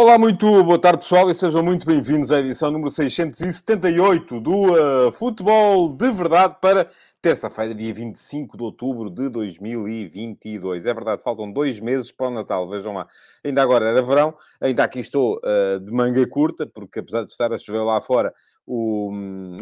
Olá, muito boa tarde pessoal e sejam muito bem-vindos à edição número 678 do uh, Futebol de Verdade para terça-feira, dia 25 de outubro de 2022. É verdade, faltam dois meses para o Natal, vejam lá. Ainda agora era verão, ainda aqui estou uh, de manga curta, porque apesar de estar a chover lá fora, o,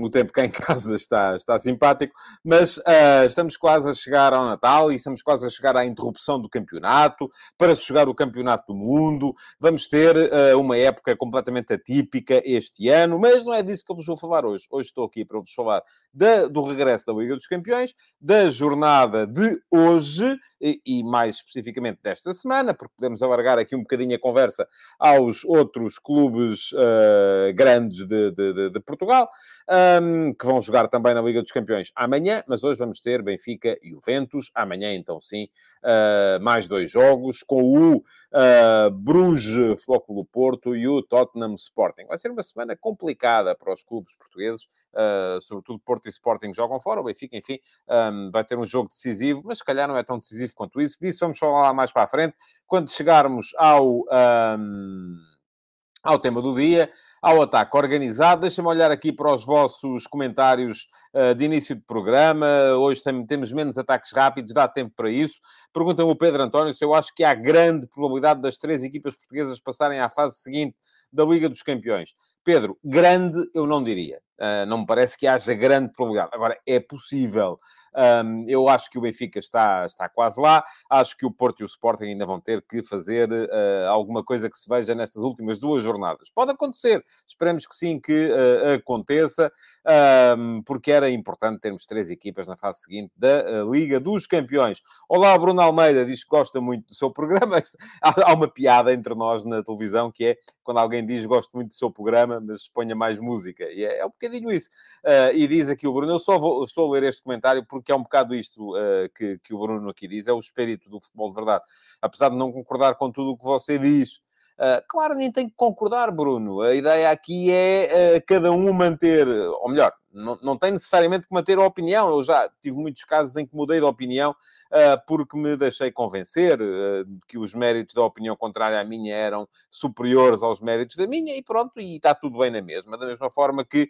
o tempo cá em casa está, está simpático, mas uh, estamos quase a chegar ao Natal e estamos quase a chegar à interrupção do campeonato, para se jogar o campeonato do mundo. Vamos ter uma época completamente atípica este ano, mas não é disso que eu vos vou falar hoje. Hoje estou aqui para vos falar do regresso da Liga dos Campeões, da jornada de hoje e, mais especificamente desta semana, porque podemos alargar aqui um bocadinho a conversa aos outros clubes uh, grandes de, de, de, Portugal, um, que vão jogar também na Liga dos Campeões amanhã, mas hoje vamos ter Benfica e Juventus, amanhã então sim, uh, mais dois jogos, com o uh, Bruges Flóculo Porto e o Tottenham Sporting. Vai ser uma semana complicada para os clubes portugueses, uh, sobretudo Porto e Sporting jogam fora, o Benfica, enfim, um, vai ter um jogo decisivo, mas se calhar não é tão decisivo quanto isso. Disso vamos falar lá mais para a frente, quando chegarmos ao... Um ao tema do dia, ao ataque organizado. Deixa-me olhar aqui para os vossos comentários de início de programa. Hoje tem, temos menos ataques rápidos, dá tempo para isso. Pergunta-me o Pedro António se eu acho que há grande probabilidade das três equipas portuguesas passarem à fase seguinte da Liga dos Campeões. Pedro, grande eu não diria. Uh, não me parece que haja grande probabilidade. Agora, é possível. Eu acho que o Benfica está, está quase lá. Acho que o Porto e o Sporting ainda vão ter que fazer uh, alguma coisa que se veja nestas últimas duas jornadas. Pode acontecer. Esperemos que sim, que aconteça, porque era importante termos três equipas na fase seguinte da uh, Liga dos Campeões. Olá, Bruno Almeida diz que gosta muito do seu programa. há, uma piada entre nós na televisão que é quando alguém diz gosto muito do seu programa, mas ponha mais música. E é, é um bocadinho isso. e diz aqui o Bruno, eu só vou, estou a ler este comentário porque que é um bocado isto uh, que, que o Bruno aqui diz, é o espírito do futebol de verdade. Apesar de não concordar com tudo o que você diz, Uh, claro, nem tem que concordar, Bruno. A ideia aqui é uh, cada um manter, ou melhor, não, não tem necessariamente que manter a opinião. Eu já tive muitos casos em que mudei de opinião uh, porque me deixei convencer que os méritos da opinião contrária à minha eram superiores aos méritos da minha e pronto, e está tudo bem na mesma. Da mesma forma que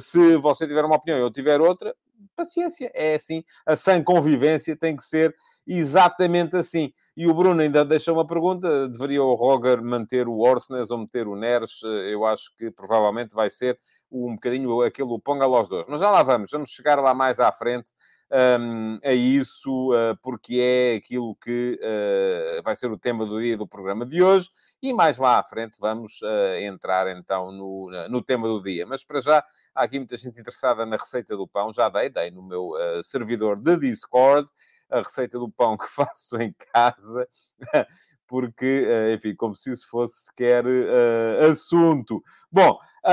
se você tiver uma opinião e eu tiver outra, paciência, é assim. A sã convivência tem que ser exatamente assim. E o Bruno ainda deixou uma pergunta: deveria o Roger manter o Orsnes ou meter o Neres? Eu acho que provavelmente vai ser um bocadinho aquele ponga aos dois. Mas já lá vamos, vamos chegar lá mais à frente. Um, a isso, uh, porque é aquilo que uh, vai ser o tema do dia do programa de hoje, e mais lá à frente vamos uh, entrar então no, no tema do dia. Mas para já, há aqui muita gente interessada na receita do pão, já dei, dei no meu servidor de Discord a receita do pão que faço em casa, porque, eh, enfim, como se isso fosse sequer uh, assunto. Bom, uh,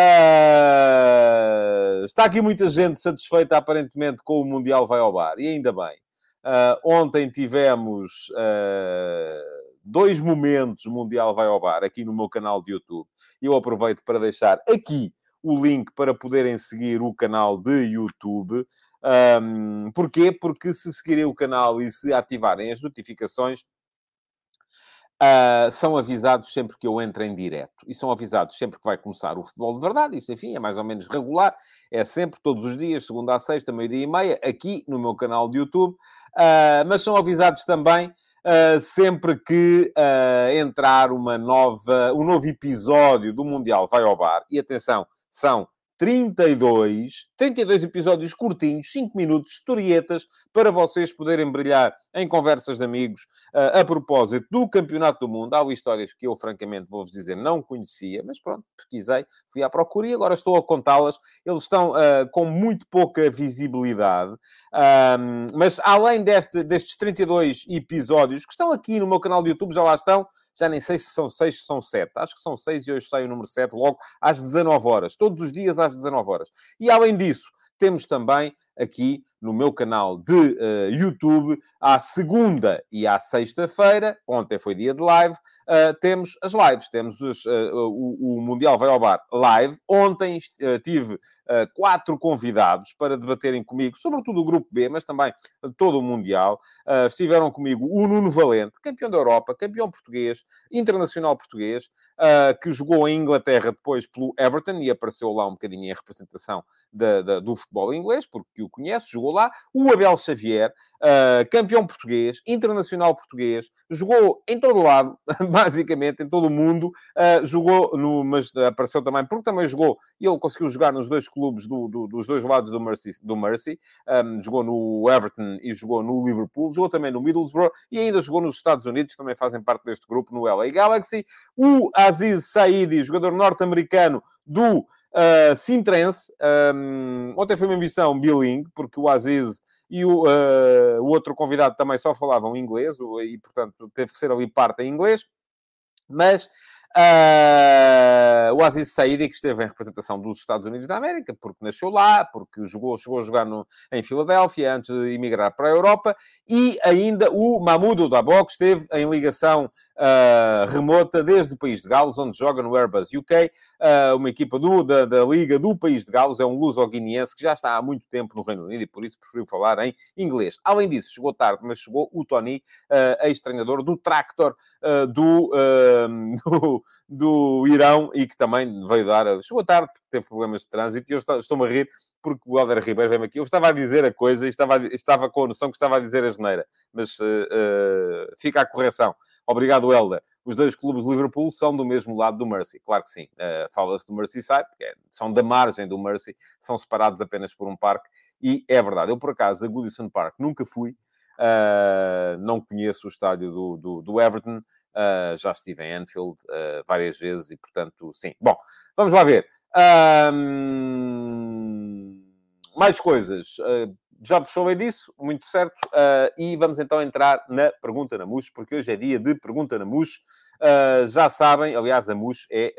está aqui muita gente satisfeita, aparentemente, com o Mundial vai ao bar, e ainda bem. Uh, ontem tivemos dois momentos Mundial vai ao bar aqui no meu canal de YouTube. Eu aproveito para deixar aqui o link para poderem seguir o canal de YouTube. Um, porquê? Porque se seguirem o canal e se ativarem as notificações, Uh, são avisados sempre que eu entro em direto. E são avisados sempre que vai começar o futebol de verdade. Isso, enfim, é mais ou menos regular. É sempre, todos os dias, segunda a sexta, meio-dia e meia, aqui no meu canal de YouTube. Uh, mas são avisados também uh, sempre que entrar uma nova, um novo episódio do Mundial Vai ao Bar. E atenção, são 32, 32 episódios curtinhos, 5 minutos, historietas, para vocês poderem brilhar em conversas de amigos uh, a propósito do Campeonato do Mundo. Há histórias que eu, francamente, vou-vos dizer, não conhecia, mas pronto, pesquisei, fui à procura e agora estou a contá-las. Eles estão uh, com muito pouca visibilidade, um, mas além deste, destes 32 episódios, que estão aqui no meu canal de YouTube, já lá estão, já nem sei se são 6, se são 7, acho que são 6 e hoje sai o número 7, logo às 19 horas, todos os dias às 19 horas. E além disso, temos também aqui no meu canal de uh, YouTube, à segunda e à sexta-feira, ontem foi dia de live, uh, temos as lives, temos os, uh, o, o, Mundial Vai ao Bar live. Ontem tive quatro convidados para debaterem comigo, sobretudo o Grupo B, mas também todo o Mundial. estiveram comigo o Nuno Valente, campeão da Europa, campeão português, internacional português, que jogou em Inglaterra depois pelo Everton e apareceu lá um bocadinho em representação do futebol inglês, porque o conhece, jogou lá. O Abel Xavier, uh, campeão português, internacional português, jogou em todo lado, basicamente, em todo o mundo. Uh, jogou no, mas apareceu também, porque também jogou, e ele conseguiu jogar nos dois clubes do, do, dos dois lados do Mercy. Do Mercy. Um, jogou no Everton e jogou no Liverpool, jogou também no Middlesbrough e ainda jogou nos Estados Unidos, também fazem parte deste grupo, no LA Galaxy. O Aziz Saidi, jogador norte-americano do Uh, Sintrense, um, ontem foi uma missão bilingue, porque o Aziz e o, uh, o outro convidado também só falavam inglês, e portanto teve que ser ali parte em inglês, mas Uh, o Aziz Saidi, que esteve em representação dos Estados Unidos da América, porque nasceu lá, porque jogou, chegou a jogar no, em Filadélfia antes de emigrar para a Europa, e ainda o Mahmoud Dabo, que esteve em ligação uh, remota desde o país de Gales, onde joga no Airbus UK, uh, ah, uma equipa do, da, da, Liga do país de Gales, é um luso-guineense que já está há muito tempo no Reino Unido e por isso preferiu falar em inglês. Além disso, chegou tarde, mas chegou o Tony, ex-treinador do Tractor do, do do Irão e que também veio dar. Chegou tarde porque teve problemas de trânsito e eu estou-me a rir porque o Helder Ribeiro veio aqui. Eu estava a dizer a coisa e estava, estava com a noção que estava a dizer a geneira, mas uh, uh, fica a correção. Obrigado, Helder. Os dois clubes de Liverpool são do mesmo lado do Mercy, claro que sim. Uh, Fala-se do Merseyside, porque é, são da margem do Mercy, são separados apenas por um parque, e é verdade. Eu, por acaso, a Goodison Park nunca fui, não conheço o estádio do, do, do Everton, Uh, já estive em Anfield uh, várias vezes e, portanto, sim. Bom, vamos lá ver. Um, mais coisas. Uh, já vos falei disso, muito certo. e vamos então entrar na Pergunta na MUS, porque hoje é dia de Pergunta na MUS. já sabem, aliás, a MUS é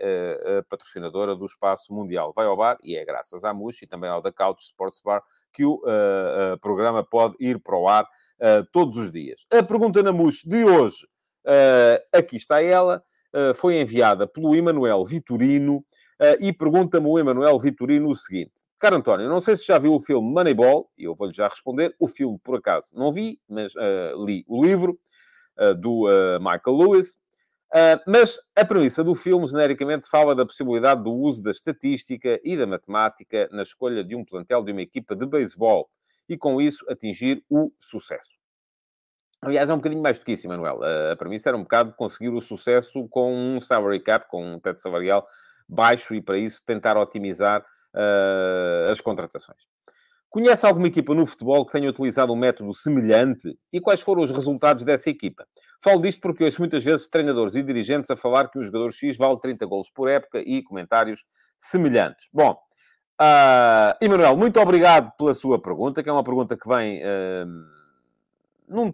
a patrocinadora do Espaço Mundial. Vai ao bar e é graças à MUS e também ao da Couch Sports Bar que o programa pode ir para o ar todos os dias. A Pergunta na MUS de hoje Uh, aqui está ela, uh, foi enviada pelo Emanuel Vitorino uh, e pergunta-me o Emanuel Vitorino o seguinte. Caro António, não sei se já viu o filme Moneyball, e eu vou-lhe já responder. O filme, por acaso, não vi, mas li o livro do Michael Lewis. mas a premissa do filme, genericamente, fala da possibilidade do uso da estatística e da matemática na escolha de um plantel de uma equipa de beisebol e, com isso, atingir o sucesso. Aliás, é um bocadinho mais do que isso, Manuel. A premissa era um bocado conseguir o sucesso com um salary cap, com um teto salarial baixo e, para isso, tentar otimizar uh, as contratações. Conhece alguma equipa no futebol que tenha utilizado um método semelhante? E quais foram os resultados dessa equipa? Falo disto porque ouço muitas vezes treinadores e dirigentes a falar que o jogador X vale 30 gols por época e comentários semelhantes. Bom, uh, Emanuel, muito obrigado pela sua pergunta, que é uma pergunta que vem... Uh, num,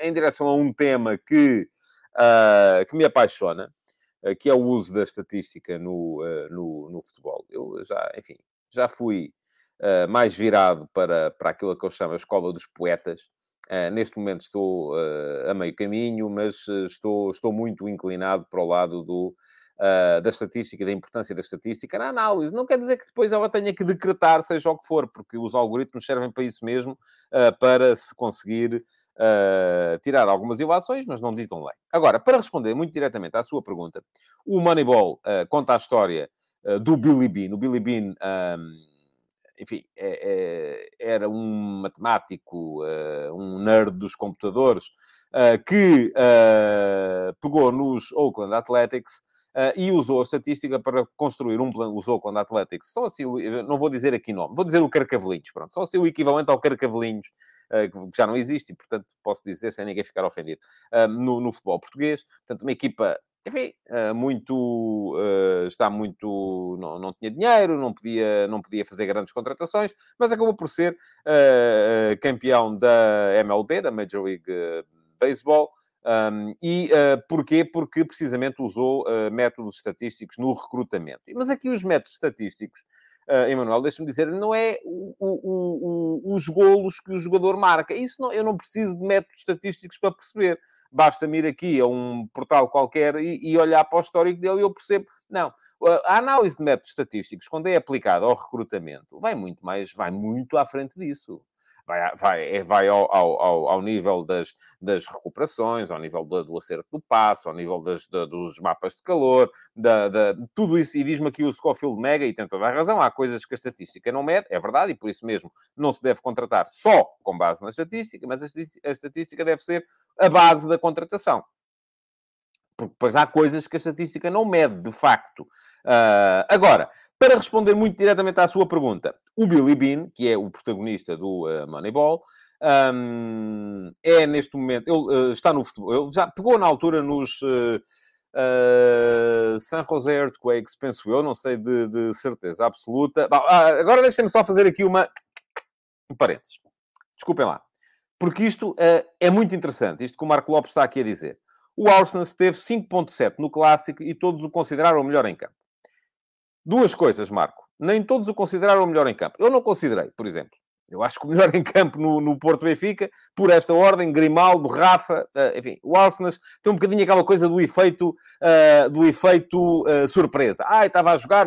em direção a um tema que, uh, que me apaixona, uh, que é o uso da estatística no, uh, no, no, futebol. Eu já, enfim, já fui mais virado para, para aquilo que eu chamo a escola dos poetas. neste momento estou a meio caminho, mas estou, estou muito inclinado para o lado do, Uh, da estatística, da importância da estatística na análise. Não quer dizer que depois ela tenha que decretar, seja o que for, porque os algoritmos servem para isso mesmo, uh, para se conseguir uh, tirar algumas ilações, mas não ditam lei. Agora, para responder muito diretamente à sua pergunta, o Moneyball uh, conta a história uh, do Billy Bean. O Billy Bean, um, enfim, é, é, era um matemático, um nerd dos computadores, que pegou nos Oakland Athletics Uh, e usou a estatística para construir um plano, usou quando Athletics, só assim, não vou dizer aqui nome, vou dizer o Carcavelinhos, pronto, só assim o equivalente ao Carcavelinhos, uh, que já não existe, e portanto posso dizer sem ninguém ficar ofendido, uh, no, no, futebol português, portanto uma equipa, enfim, muito, está muito, não, não tinha dinheiro, não podia, não podia fazer grandes contratações, mas acabou por ser campeão da MLB, da Major League Baseball, um, e uh, porquê? Porque precisamente usou uh, métodos estatísticos no recrutamento. Mas aqui os métodos estatísticos uh, Emanuel, deixa-me dizer, não é o, o, o, os golos que o jogador marca. Isso não, eu não preciso de métodos estatísticos para perceber. Basta-me ir aqui a um portal qualquer e, e, olhar para o histórico dele e eu percebo. Não. A análise de métodos estatísticos, quando é aplicada ao recrutamento, vai muito mais, vai muito à frente disso vai, vai, é, vai ao, ao, ao nível das, das recuperações, ao nível do, do acerto do passo, ao nível das, da, dos mapas de calor, da, da tudo isso. E diz-me aqui o Scofield Mega, e tem toda a razão, há coisas que a estatística não mede, é verdade, e por isso mesmo não se deve contratar só com base na estatística, mas a estatística deve ser a base da contratação. Porque depois há coisas que a estatística não mede, de facto. Uh, agora, para responder muito diretamente à sua pergunta, o Billy Bean, que é o protagonista do uh, Moneyball, um, é neste momento, ele uh, está no futebol, ele já pegou na altura nos San Jose Earthquakes, penso eu, não sei de, de certeza absoluta. Agora deixem-me só fazer aqui uma um parênteses. Desculpem lá. Porque isto é muito interessante, isto que o Marco Lopes está aqui a dizer. O Arsenal teve 5.7 no Clássico e todos o consideraram o melhor em campo. Duas coisas, Marco. Nem todos o consideraram o melhor em campo. Eu não considerei, por exemplo. Eu acho que o melhor em campo no, no Porto Benfica, por esta ordem, Grimaldo, Rafa, uh, enfim, o Arsenal tem um bocadinho aquela coisa do efeito, uh, do efeito uh, surpresa. Ah, estava a jogar,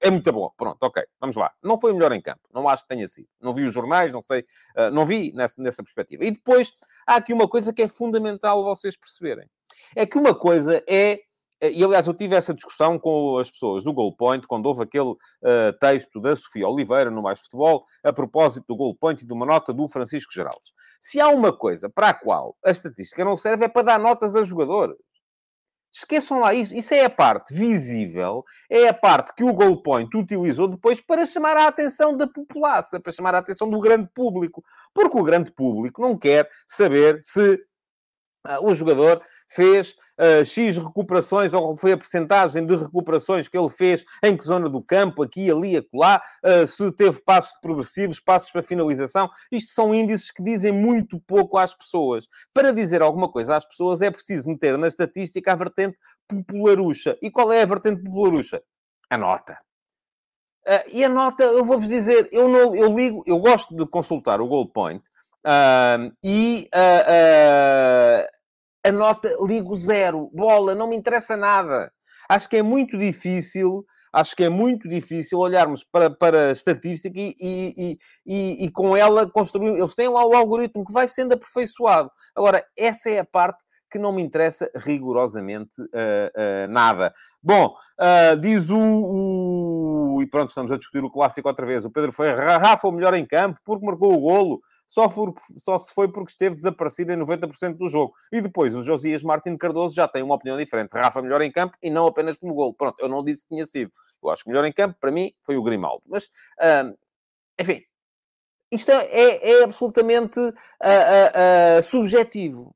é muito bom. Pronto, ok, vamos lá. Não foi o melhor em campo, não acho que tenha sido. Não vi os jornais, não sei, não vi nessa, nessa perspectiva. E depois, há aqui uma coisa que é fundamental vocês perceberem. É que uma coisa é e, aliás, eu tive essa discussão com as pessoas do Goal Point, quando houve aquele uh, texto da Sofia Oliveira no Mais Futebol, a propósito do Goal Point e de uma nota do Francisco Geraldes. Se há uma coisa para a qual a estatística não serve, é para dar notas a jogadores. Esqueçam lá isso. Isso é a parte visível, é a parte que o Goal Point utilizou depois para chamar a atenção da população, para chamar a atenção do grande público. Porque o grande público não quer saber se o jogador fez uh, X recuperações, ou foi a percentagem de recuperações que ele fez, em que zona do campo, aqui, ali, acolá, uh, se teve passos progressivos, passos para finalização. Isto são índices que dizem muito pouco às pessoas. Para dizer alguma coisa às pessoas, é preciso meter na estatística a vertente popularucha. E qual é a vertente popularucha? A nota. Uh, e a nota, eu vou-vos dizer, eu, não, eu ligo, eu gosto de consultar o Gold Point, Uh, e uh, uh, a nota ligo zero. Bola, não me interessa nada. Acho que é muito difícil, acho que é muito difícil olharmos para, para a estatística e, e, e, e com ela construir. Eles têm lá o algoritmo que vai sendo aperfeiçoado. Agora, essa é a parte que não me interessa rigorosamente uh, uh, nada. Bom, uh, diz o, o, E pronto, estamos a discutir o clássico outra vez. O Pedro foi Rafa o melhor em campo porque marcou o golo só, for, só se foi porque esteve desaparecido em 90% do jogo. E depois o Josias Martins Cardoso já tem uma opinião diferente. Rafa melhor em campo e não apenas pelo gol. Pronto, eu não disse que tinha sido. Eu acho que melhor em campo, para mim, foi o Grimaldo. Mas, hum, enfim, isto é, é, é absolutamente uh, uh, uh, subjetivo.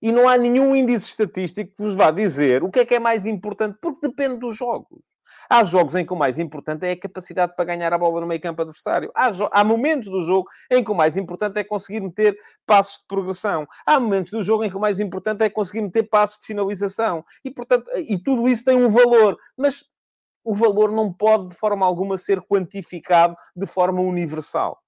E não há nenhum índice estatístico que vos vá dizer o que é que é mais importante, porque depende dos jogos. Há jogos em que o mais importante é a capacidade para ganhar a bola no meio campo adversário. Há, há momentos do jogo em que o mais importante é conseguir meter passos de progressão. Há momentos do jogo em que o mais importante é conseguir meter passos de finalização. E, portanto, e tudo isso tem um valor. Mas o valor não pode, de forma alguma, ser quantificado de forma universal.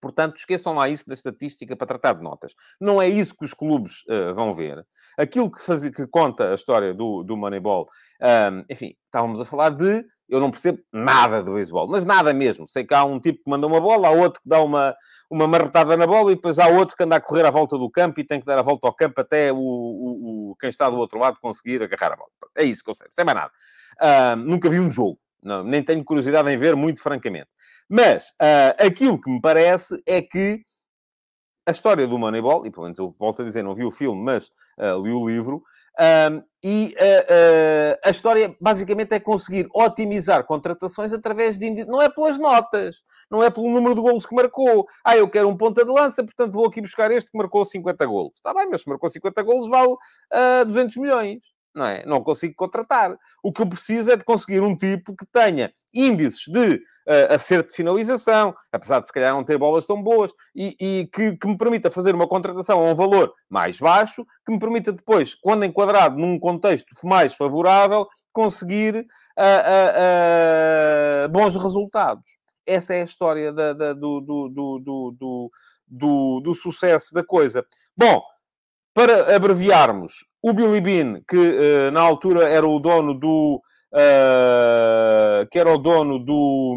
Portanto, esqueçam lá isso da estatística para tratar de notas. Não é isso que os clubes uh, vão ver. Aquilo que, faz, que conta a história do, do Moneyball, um, enfim, estávamos a falar de. Eu não percebo nada do beisebol, mas nada mesmo. Sei que há um tipo que manda uma bola, há outro que dá uma, uma marretada na bola e depois há outro que anda a correr à volta do campo e tem que dar a volta ao campo até o, o, o quem está do outro lado conseguir agarrar a bola. É isso que eu sei, sei mais nada. Um, nunca vi um jogo, não, nem tenho curiosidade em ver, muito francamente. Mas uh, aquilo que me parece é que a história do Moneyball, e pelo menos eu volto a dizer, não vi o filme, mas uh, li o livro, um, e uh, uh, a história basicamente é conseguir otimizar contratações através de. Não é pelas notas, não é pelo número de golos que marcou. Ah, eu quero um ponta de lança, portanto vou aqui buscar este que marcou 50 golos. Está bem, mas se marcou 50 golos vale uh, 200 milhões. Não é? Não consigo contratar. O que eu preciso é de conseguir um tipo que tenha índices de uh, acerto de finalização, apesar de se calhar não ter bolas tão boas, e, e que, que, me permita fazer uma contratação a um valor mais baixo, que me permita depois, quando enquadrado num contexto mais favorável, conseguir uh, uh, bons resultados. Essa é a história da, da, do, do, do, do, do sucesso da coisa. Bom, para abreviarmos, o Billy Bean, que uh, na altura era o dono do. Uh, que era o dono do,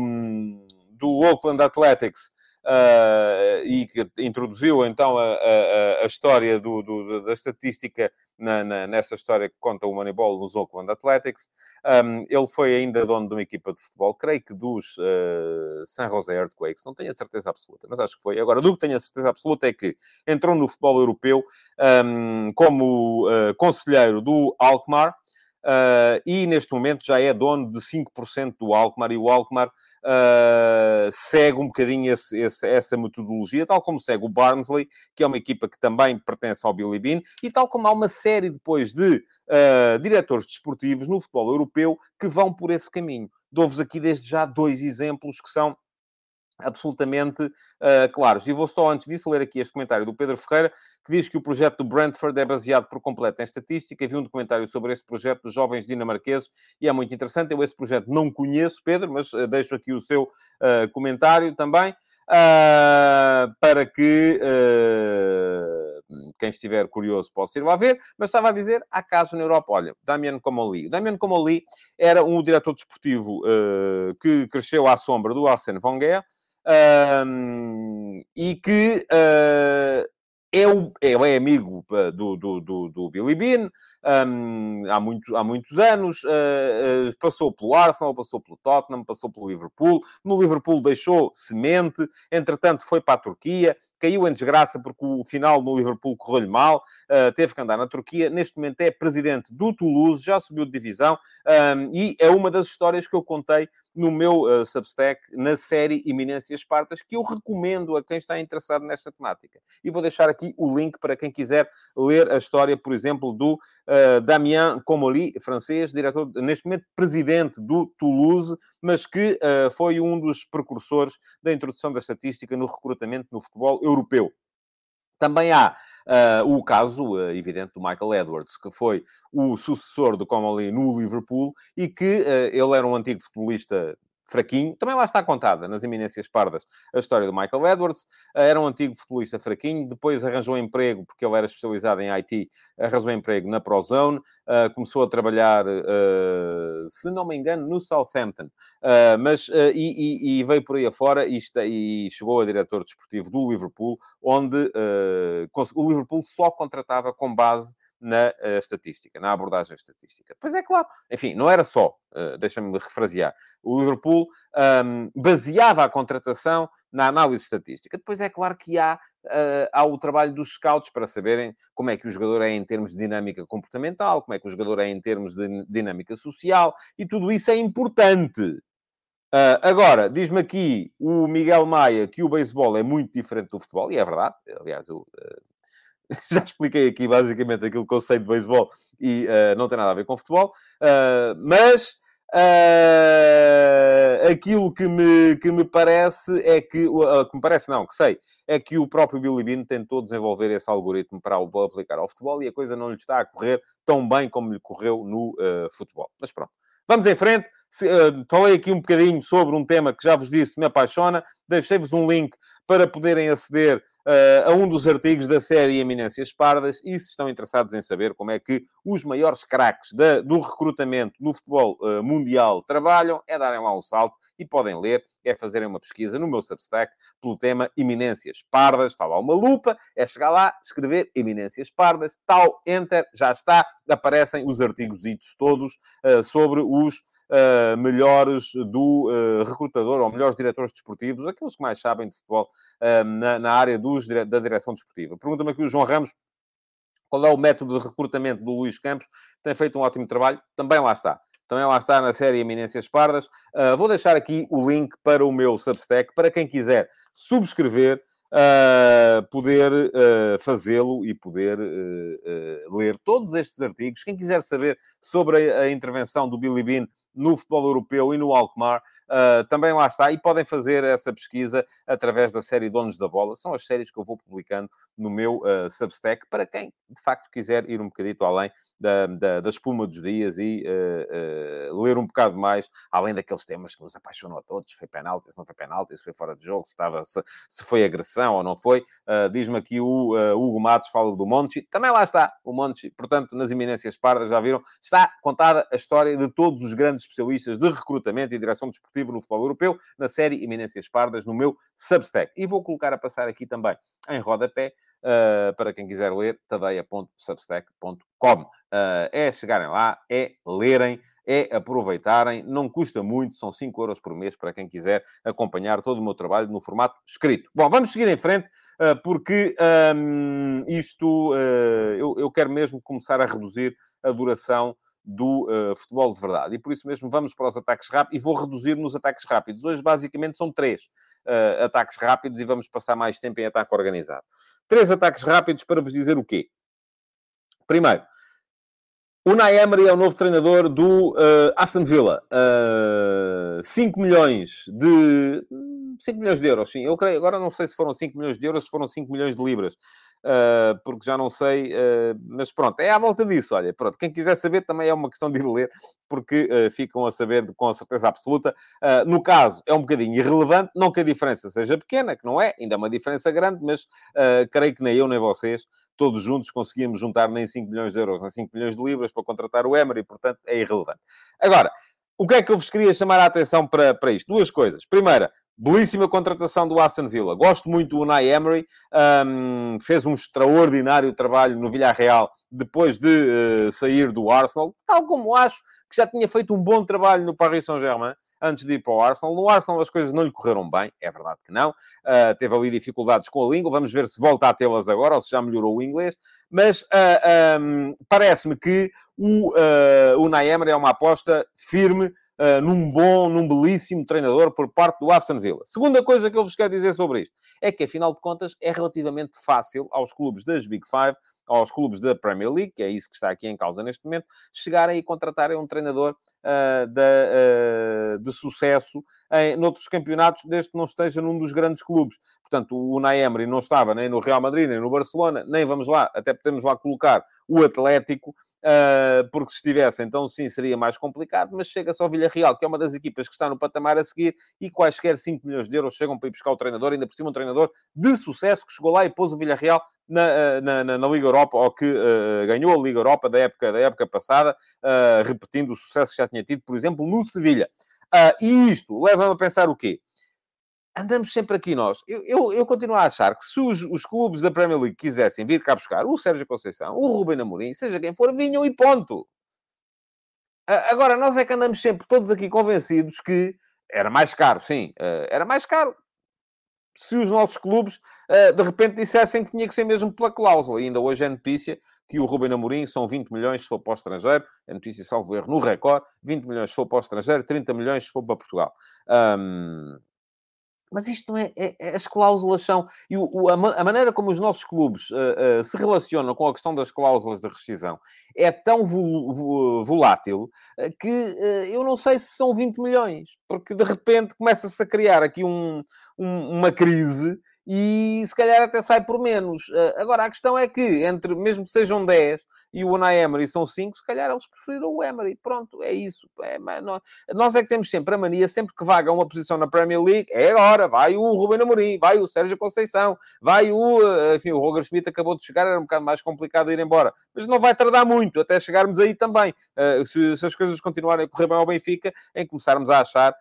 do Oakland Athletics, uh, e que introduziu então a, a, a história do, do, da estatística na, na, nessa história que conta o Moneyball nos Oakland Athletics. Um, ele foi ainda dono de uma equipa de futebol, creio que dos uh, San Jose Earthquakes, não tenho a certeza absoluta, mas acho que foi. Agora, do que tenho a certeza absoluta é que entrou no futebol europeu um, como uh, conselheiro do Alkmaar, Uh, e neste momento já é dono de 5% do Alkmaar, e o Alkmaar uh, segue um bocadinho esse, esse, essa metodologia, tal como segue o Barnsley, que é uma equipa que também pertence ao Billy Bean, e tal como há uma série depois de uh, diretores desportivos no futebol europeu que vão por esse caminho. Dou-vos aqui desde já dois exemplos que são absolutamente uh, claros. E vou só, antes disso, ler aqui este comentário do Pedro Ferreira, que diz que o projeto do Brentford é baseado por completo em estatística. Vi um documentário sobre esse projeto dos jovens dinamarqueses e é muito interessante. Eu esse projeto não conheço, Pedro, mas uh, deixo aqui o seu uh, comentário também, para que quem estiver curioso possa ir lá ver, mas estava a dizer, há casos na Europa, olha, Damian Comoli. Damian Comoli era um diretor desportivo que cresceu à sombra do Arsène Wenger, um, e que uh, é, o, é, é amigo do, do, do, do Billy Bean um, há, muito, há muitos anos, uh, uh, passou pelo Arsenal, passou pelo Tottenham, passou pelo Liverpool. No Liverpool deixou semente, entretanto foi para a Turquia, caiu em desgraça porque o final no Liverpool correu-lhe mal, uh, teve que andar na Turquia. Neste momento é presidente do Toulouse, já subiu de divisão um, e é uma das histórias que eu contei no meu uh, Substack, na série Iminências Espartas, que eu recomendo a quem está interessado nesta temática. E vou deixar aqui o link para quem quiser ler a história, por exemplo, do uh, Damien Comoli, francês, diretor, neste momento presidente do Toulouse, mas que uh, foi um dos precursores da introdução da estatística no recrutamento no futebol europeu. Também há uh, o caso uh, evidente do Michael Edwards, que foi o sucessor do Comoli no Liverpool e que uh, ele era um antigo futebolista fraquinho. Também lá está contada, nas Eminências Pardas, a história do Michael Edwards. Eh, era um antigo futebolista fraquinho, depois arranjou emprego, porque ele era especializado em IT, arranjou emprego na Prozone, uh, começou a trabalhar, uh, se não me engano, no Southampton. Mas, e, e, veio por aí afora e, está, e chegou a diretor desportivo do Liverpool, onde o Liverpool só contratava com base na uh, estatística, na abordagem estatística. Pois é claro, enfim, não era só, uh, deixa-me refrasear, o Liverpool um, baseava a contratação na análise estatística. Depois é claro que há, uh, há o trabalho dos scouts para saberem como é que o jogador é em termos de dinâmica comportamental, como é que o jogador é em termos de dinâmica social, e tudo isso é importante. Uh, agora, diz-me aqui o Miguel Maia que o beisebol é muito diferente do futebol, e é verdade. Aliás, eu uh, já expliquei aqui basicamente aquilo que eu sei de beisebol e uh, não tem nada a ver com futebol, uh, mas uh, aquilo que me, que me parece é que, que me parece não, que sei, é que o próprio Billy Bean tentou desenvolver esse algoritmo para o aplicar ao futebol e a coisa não lhe está a correr tão bem como lhe correu no futebol. Mas pronto. Vamos em frente. Se, uh, falei aqui um bocadinho sobre um tema que já vos disse me apaixona. Deixei-vos um link para poderem aceder uh, a um dos artigos da série Eminências Pardas e se estão interessados em saber como é que os maiores craques do recrutamento no futebol uh, mundial trabalham, é darem lá um salto e podem ler, é fazerem uma pesquisa no meu Substack pelo tema Eminências Pardas. Está lá uma lupa, é chegar lá, escrever Eminências Pardas, tal, enter, já está, aparecem os artigos todos uh, sobre os uh, melhores do uh, recrutador ou melhores diretores desportivos, aqueles que mais sabem de futebol uh, na, na, área dos, da direção desportiva. Pergunta-me aqui o João Ramos qual é o método de recrutamento do Luís Campos. Tem feito um ótimo trabalho, também lá está. Também lá está na série Eminências Pardas. vou deixar aqui o link para o meu Substack, para quem quiser subscrever uh, poder uh, fazê-lo e poder uh, ler todos estes artigos. Quem quiser saber sobre a, a intervenção do Billy Bean no futebol europeu e no Alkmaar, Uh, também lá está, e podem fazer essa pesquisa através da série Donos da Bola. São as séries que eu vou publicando no meu uh, Substack, para quem de facto quiser ir um bocadito além da, da, da espuma dos dias e uh, ler um bocado mais, além daqueles temas que nos apaixonam a todos: foi penalti, se não foi penalti, se foi fora de jogo, se, estava, se, se foi agressão ou não foi. Diz-me aqui o Hugo Matos, fala do Monte, também lá está o Monte, portanto, nas Eminências Pardas, já viram, está contada a história de todos os grandes especialistas de recrutamento e direção desportiva no futebol europeu, na série Eminências Pardas, no meu Substack. E vou colocar a passar aqui também em rodapé, uh, para quem quiser ler, tadeia.substack.com. Uh, é chegarem lá, é lerem, é aproveitarem, não custa muito, são 5 euros por mês para quem quiser acompanhar todo o meu trabalho no formato escrito. Bom, vamos seguir em frente, uh, porque um, isto eu, eu quero mesmo começar a reduzir a duração do uh, futebol de verdade. E por isso mesmo vamos para os ataques rápidos e vou reduzir nos ataques rápidos. Hoje, basicamente, são três uh, ataques rápidos e vamos passar mais tempo em ataque organizado. Três ataques rápidos para vos dizer o quê? Primeiro, Unai Emery é o novo treinador do uh, Aston Villa. Uh, 5 milhões de... 5 milhões de euros, sim. Eu creio, agora não sei se foram 5 milhões de euros, se foram 5 milhões de libras uh, porque já não sei, uh, mas pronto, é à volta disso, olha, pronto, quem quiser saber também é uma questão de ir ler, porque uh, ficam a saber com certeza absoluta. no caso, é um bocadinho irrelevante, não que a diferença seja pequena, que não é, ainda é uma diferença grande, mas creio que nem eu nem vocês todos juntos conseguimos juntar nem 5 milhões de euros, nem 5 milhões de libras para contratar o Emery, portanto é irrelevante. Agora, o que é que eu vos queria chamar a atenção para, para isto? Duas coisas. Primeira, Belíssima contratação do Aston Villa. Gosto muito do Unai Emery, um, fez um extraordinário trabalho no Villarreal depois de uh, sair do Arsenal, tal como acho que já tinha feito um bom trabalho no Paris Saint-Germain antes de ir para o Arsenal. No Arsenal as coisas não lhe correram bem, é verdade que não. Uh, teve ali dificuldades com a língua, vamos ver se volta a tê-las agora ou se já melhorou o inglês. Mas uh, um, parece-me que o uh, Emery é uma aposta firme uh, num bom, num belíssimo treinador por parte do Aston Villa. Segunda coisa que eu vos quero dizer sobre isto é que, afinal de contas, é relativamente fácil aos clubes das Big Five, aos clubes da Premier League, que é isso que está aqui em causa neste momento, chegarem e contratarem um treinador uh, de, uh, de sucesso em noutros campeonatos, desde que não esteja num dos grandes clubes. Portanto, o Unai Emery não estava nem no Real Madrid, nem no Barcelona, nem vamos lá, até podemos lá colocar o Atlético, Uh, porque se estivesse, então sim, seria mais complicado, mas chega-se ao Villarreal, que é uma das equipas que está no patamar a seguir, e quaisquer 5 milhões de euros chegam para ir buscar o treinador, ainda por cima um treinador de sucesso que chegou lá e pôs o Villarreal na, ah, na, na, na Liga Europa, ou que uh, ganhou a Liga Europa da época, da época passada, uh, repetindo o sucesso que já tinha tido, por exemplo, no Sevilha. e isto leva-me a pensar o quê? andamos sempre aqui nós. Eu, eu, eu, continuo a achar que se os, os, clubes da Premier League quisessem vir cá buscar o Sérgio Conceição, o Rubem Amorim, seja quem for, vinham e ponto. Agora, nós é que andamos sempre todos aqui convencidos que era mais caro, sim, eh, era mais caro. Se os nossos clubes eh, de repente dissessem que tinha que ser mesmo pela cláusula, e ainda hoje é notícia que o Rubem Amorim são 20 milhões se for para o estrangeiro, é notícia salvo erro no recorde, 20 milhões se for para o estrangeiro, 30 milhões se for para Portugal. Um, mas isto não é, é, é as cláusulas são. E o, o, a, a, maneira como os nossos clubes uh, uh, se relacionam com a questão das cláusulas de rescisão é tão vol, vol, volátil uh, que eu não sei se são 20 milhões, porque de repente começa-se a criar aqui um, um, uma crise e se calhar até sai por menos. Uh, agora, a questão é que, entre mesmo que sejam 10 e o Unai Emery são 5, se calhar eles preferiram o Emery. Pronto, é isso. É, nós, nós, é que temos sempre a mania, sempre que vaga uma posição na Premier League, é agora, vai o Ruben Amorim, vai o Sérgio Conceição, vai o... Uh, enfim, o Roger Schmidt acabou de chegar, era um bocado mais complicado ir embora. Mas não vai tardar muito até chegarmos aí também. Uh, se, se, as coisas continuarem a correr bem ao Benfica, em começarmos a achar,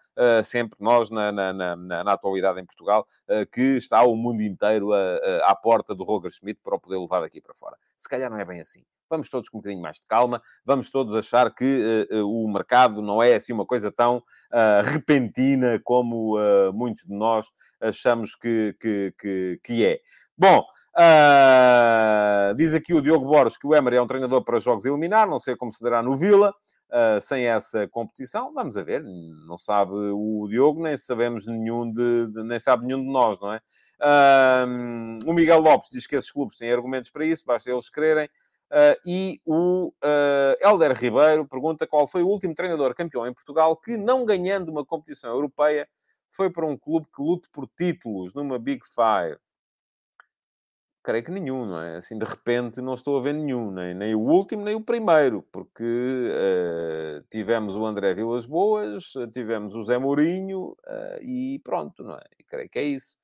sempre nós, na, na, na, na, atualidade em Portugal, que está o mundo inteiro a, a, à porta do Roger Schmidt para o poder levar daqui para fora. Se calhar não é bem assim. Vamos todos com um bocadinho mais de calma, vamos todos achar que uh, uh, o mercado não é assim uma coisa tão uh, repentina como muitos de nós achamos que, que, que, que é. Bom, diz aqui o Diogo Borges que o Emery é um treinador para jogos eliminar, não sei como se dará no Vila uh, sem essa competição. Vamos a ver, não sabe o Diogo, nem sabemos nenhum de, de nem sabe nenhum de nós, não é? O Miguel Lopes diz que esses clubes têm argumentos para isso, basta eles quererem. Uh, e o uh, Helder Ribeiro pergunta qual foi o último treinador campeão em Portugal que, não ganhando uma competição europeia, foi para um clube que lute por títulos numa Big Five. Creio que nenhum, não é? Assim, de repente, não estou a ver nenhum, nem, nem o último, nem o primeiro, porque uh, tivemos o André Vilas Boas, tivemos o Zé Mourinho e pronto, não é? E creio que é isso.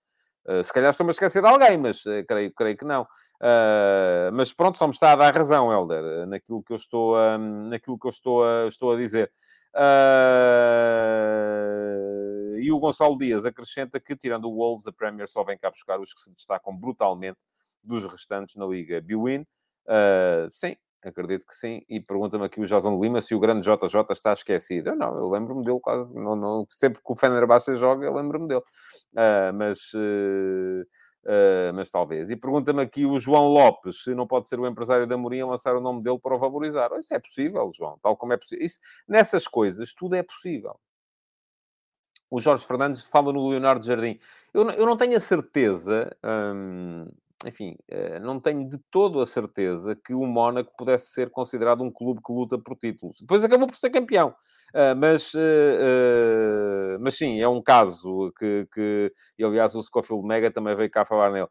Se calhar estou-me a esquecer de alguém, mas creio, creio que não. Uh, mas pronto, só me está a dar razão, Helder, naquilo que eu estou a, naquilo que eu estou a, estou a dizer. Uh, e o Gonçalo Dias acrescenta que, tirando o Wolves, a Premier só vem cá buscar os que se destacam brutalmente dos restantes na Liga Biwin. Uh, sim, acredito que sim. E pergunta-me aqui o Jason de Lima se o grande JJ está esquecido. Eu não, eu lembro-me dele quase. Não, não, sempre que o Fenerbahçe joga, eu lembro-me dele. Uh, mas Uh, mas talvez. E pergunta-me aqui o João Lopes se não pode ser o empresário da Morinha lançar o nome dele para o valorizar. Isso é possível, João, tal como é possível. Nessas coisas, tudo é possível. O Jorge Fernandes fala no Leonardo Jardim. Eu, eu não tenho a certeza, hum, enfim, uh, não tenho de todo a certeza que o Mónaco pudesse ser considerado um clube que luta por títulos. Depois acabou por ser campeão. Uh, mas, uh, mas sim, é um caso que, que e, aliás, o Scofield Mega também veio cá falar nele.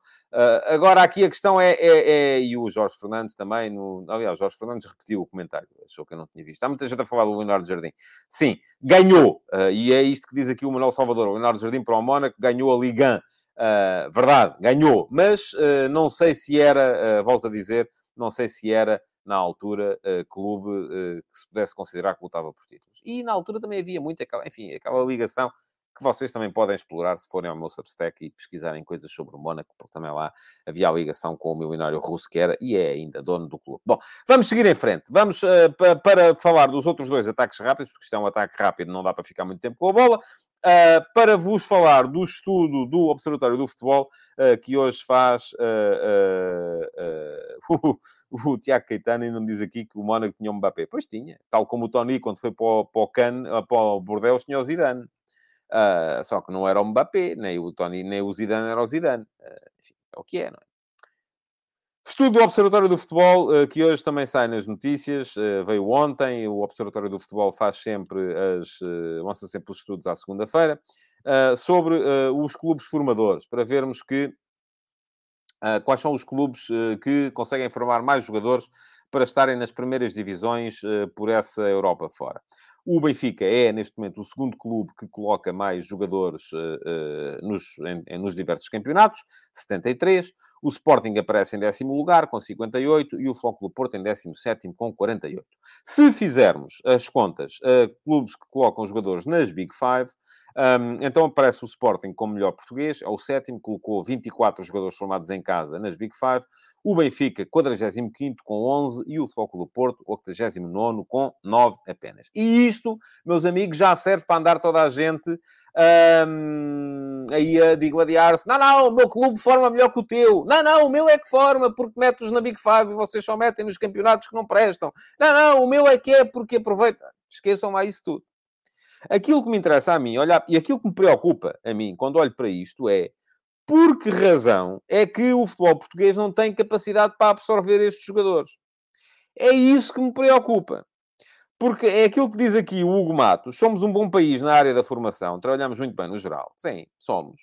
agora, aqui a questão é, é, é, e o Jorge Fernandes também, no, aliás, o Jorge Fernandes repetiu o comentário, achou que eu não tinha visto. Há muita gente a falar do Leonardo Jardim. Sim, ganhou, e é isto que diz aqui o Manuel Salvador, o Leonardo Jardim para o Mónaco ganhou a Ligan. Uh, verdade, ganhou, mas uh, não sei se era, uh, volto a dizer, não sei se era na altura clube que se pudesse considerar que lutava por títulos. E na altura também havia muito aquela, enfim, aquela ligação que vocês também podem explorar se forem ao meu Substack e pesquisarem coisas sobre o Mónaco, porque também lá havia a ligação com o milionário russo, que era e é ainda dono do clube. Bom, vamos seguir em frente. Vamos uh, para falar dos outros dois ataques rápidos, porque isto é um ataque rápido, não dá para ficar muito tempo com a bola. Uh, para vos falar do estudo do Observatório do Futebol, uh, que hoje faz o, o Tiago Caetano, e não diz aqui que o Mónaco tinha um Mbappé. Pois tinha, tal como o Tony, quando foi para o, para o, Can, para o Bordeaux, tinha o Zidane. Uh, só que não era o Mbappé, nem o Tony, nem o Zidane era o Zidane. Uh, enfim, é o que é, não é? Estudo do Observatório do Futebol, uh, que hoje também sai nas notícias, veio ontem. O Observatório do Futebol faz sempre as. lança sempre os estudos à segunda-feira, sobre os clubes formadores, para vermos que. quais são os clubes que conseguem formar mais jogadores para estarem nas primeiras divisões por essa Europa fora. O Benfica é, neste momento, o segundo clube que coloca mais jogadores uh, nos, em, nos diversos campeonatos, 73. O Sporting aparece em décimo lugar, com 58, e o Flóculo Porto em 17 com 48. Se fizermos as contas, uh, clubes que colocam jogadores nas Big Five, um, então aparece o Sporting como melhor português, é o sétimo, colocou 24 jogadores formados em casa nas Big Five. O Benfica, 45 com 11 e o Flóculo Porto, 89 com 9 apenas. E isto, meus amigos, já serve para andar toda a gente um, aí a digladiar-se. Não, não, o meu clube forma melhor que o teu. Não, não, o meu é que forma porque mete-os na Big Five e vocês só metem nos campeonatos que não prestam. Não, não, o meu é que é porque aproveita. Esqueçam lá isso tudo. Aquilo que me interessa a mim, olha, e aquilo que me preocupa a mim quando olho para isto é por que razão é que o futebol português não tem capacidade para absorver estes jogadores? É isso que me preocupa. Porque é aquilo que diz aqui o Hugo Matos. Somos um bom país na área da formação. Trabalhamos muito bem no geral. Sim, somos.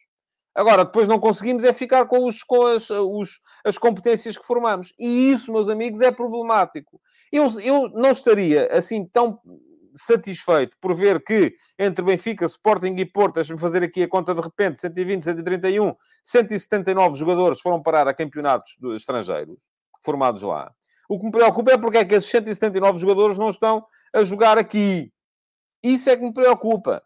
Agora, depois não conseguimos é ficar com, os, com as, os, as competências que formamos. E isso, meus amigos, é problemático. Eu, eu não estaria assim tão satisfeito por ver que entre Benfica, Sporting e Porto, deixa-me fazer aqui a conta de repente, 120, 131, 179 jogadores foram parar a campeonatos estrangeiros, formados lá. O que me preocupa é porque é que esses 179 jogadores não estão a jogar aqui. Isso é que me preocupa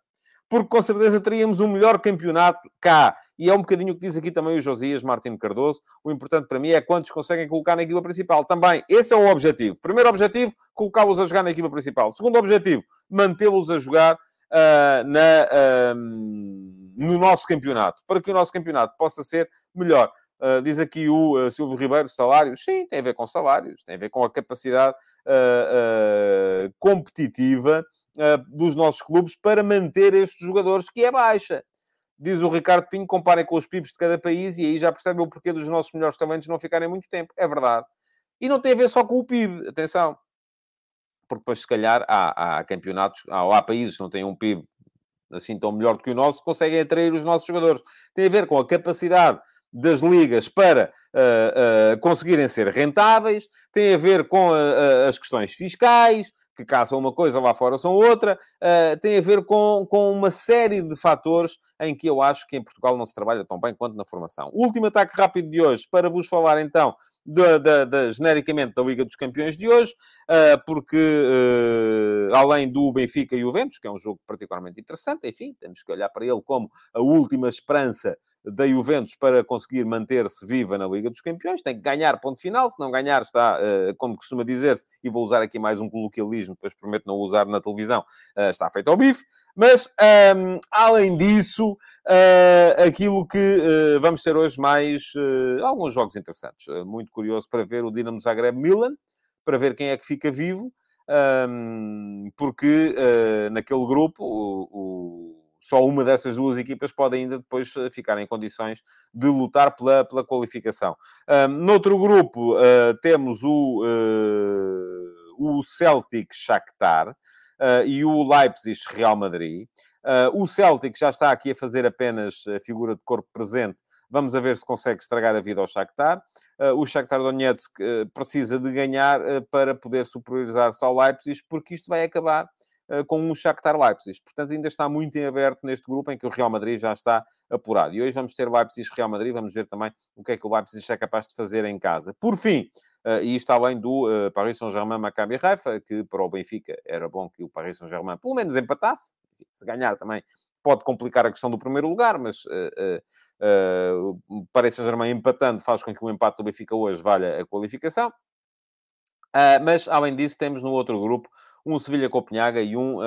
porque com certeza teríamos um melhor campeonato cá. E é um bocadinho o que diz aqui também o Josias Martins Cardoso. O importante para mim é quantos conseguem colocar na equipa principal. Também, esse é o objetivo. Primeiro objetivo, colocá-los a jogar na equipa principal. Segundo objetivo, mantê-los a jogar uh, na, uh, no nosso campeonato, para que o nosso campeonato possa ser melhor. Uh, diz aqui o uh, Silvio Ribeiro, salários. Sim, tem a ver com salários, tem a ver com a capacidade uh, competitiva dos nossos clubes para manter estes jogadores, que é baixa. Diz o Ricardo Pinho, comparem com os PIBs de cada país e aí já percebem o porquê dos nossos melhores talentos não ficarem muito tempo. É verdade. E não tem a ver só com o PIB, atenção. Porque depois, se calhar, há, há campeonatos, há, há países que não têm um PIB assim tão melhor do que o nosso, conseguem atrair os nossos jogadores. Tem a ver com a capacidade das ligas para uh, uh, conseguirem ser rentáveis, tem a ver com uh, as questões fiscais, que cá são uma coisa, lá fora são outra, tem a ver com, com uma série de fatores em que eu acho que em Portugal não se trabalha tão bem quanto na formação. Último ataque rápido de hoje, para vos falar então da, da, da, genericamente da Liga dos Campeões de hoje, uh, porque uh, além do Benfica e o Juventus, que é um jogo particularmente interessante, enfim, temos que olhar para ele como a última esperança da Juventus para conseguir manter-se viva na Liga dos Campeões, tem que ganhar ponto final, se não ganhar está, uh, como costuma dizer-se, e vou usar aqui mais um coloquialismo, depois prometo não usar na televisão, está feito ao bife. Mas, um, ehm, além disso, uh, aquilo que uh, vamos ter hoje mais uh, alguns jogos interessantes. muito curioso para ver o Dinamo Zagreb-Milan, para ver quem é que fica vivo, um, ehm, porque naquele grupo o, só uma dessas duas equipas pode ainda depois ficar em condições de lutar pela, pela qualificação. Um, noutro grupo temos o, o Celtic Shakhtar, uh, e o Leipzig Real Madrid. Uh, o Celtic já está aqui a fazer apenas a figura de corpo presente. Vamos a ver se consegue estragar a vida ao Shakhtar. Uh, o Shakhtar Donetsk precisa de ganhar para poder superiorizar-se ao Leipzig, porque isto vai acabar com um Shakhtar Leipzig. Portanto, ainda está muito em aberto neste grupo em que o Real Madrid já está apurado. E hoje vamos ter Leipzig-Real Madrid, vamos ver também o que é que o Leipzig é capaz de fazer em casa. Por fim, Uh, e isto além do uh, Paris Saint-Germain Maccabi Haifa, que para o Benfica era bom que o Paris Saint-Germain pelo menos empatasse. Se ganhar também pode complicar a questão do primeiro lugar, mas uh, o Paris Saint-Germain empatando faz com que o empate do Benfica hoje valha a qualificação. mas, além disso, temos no outro grupo um Sevilha-Copenhaga e um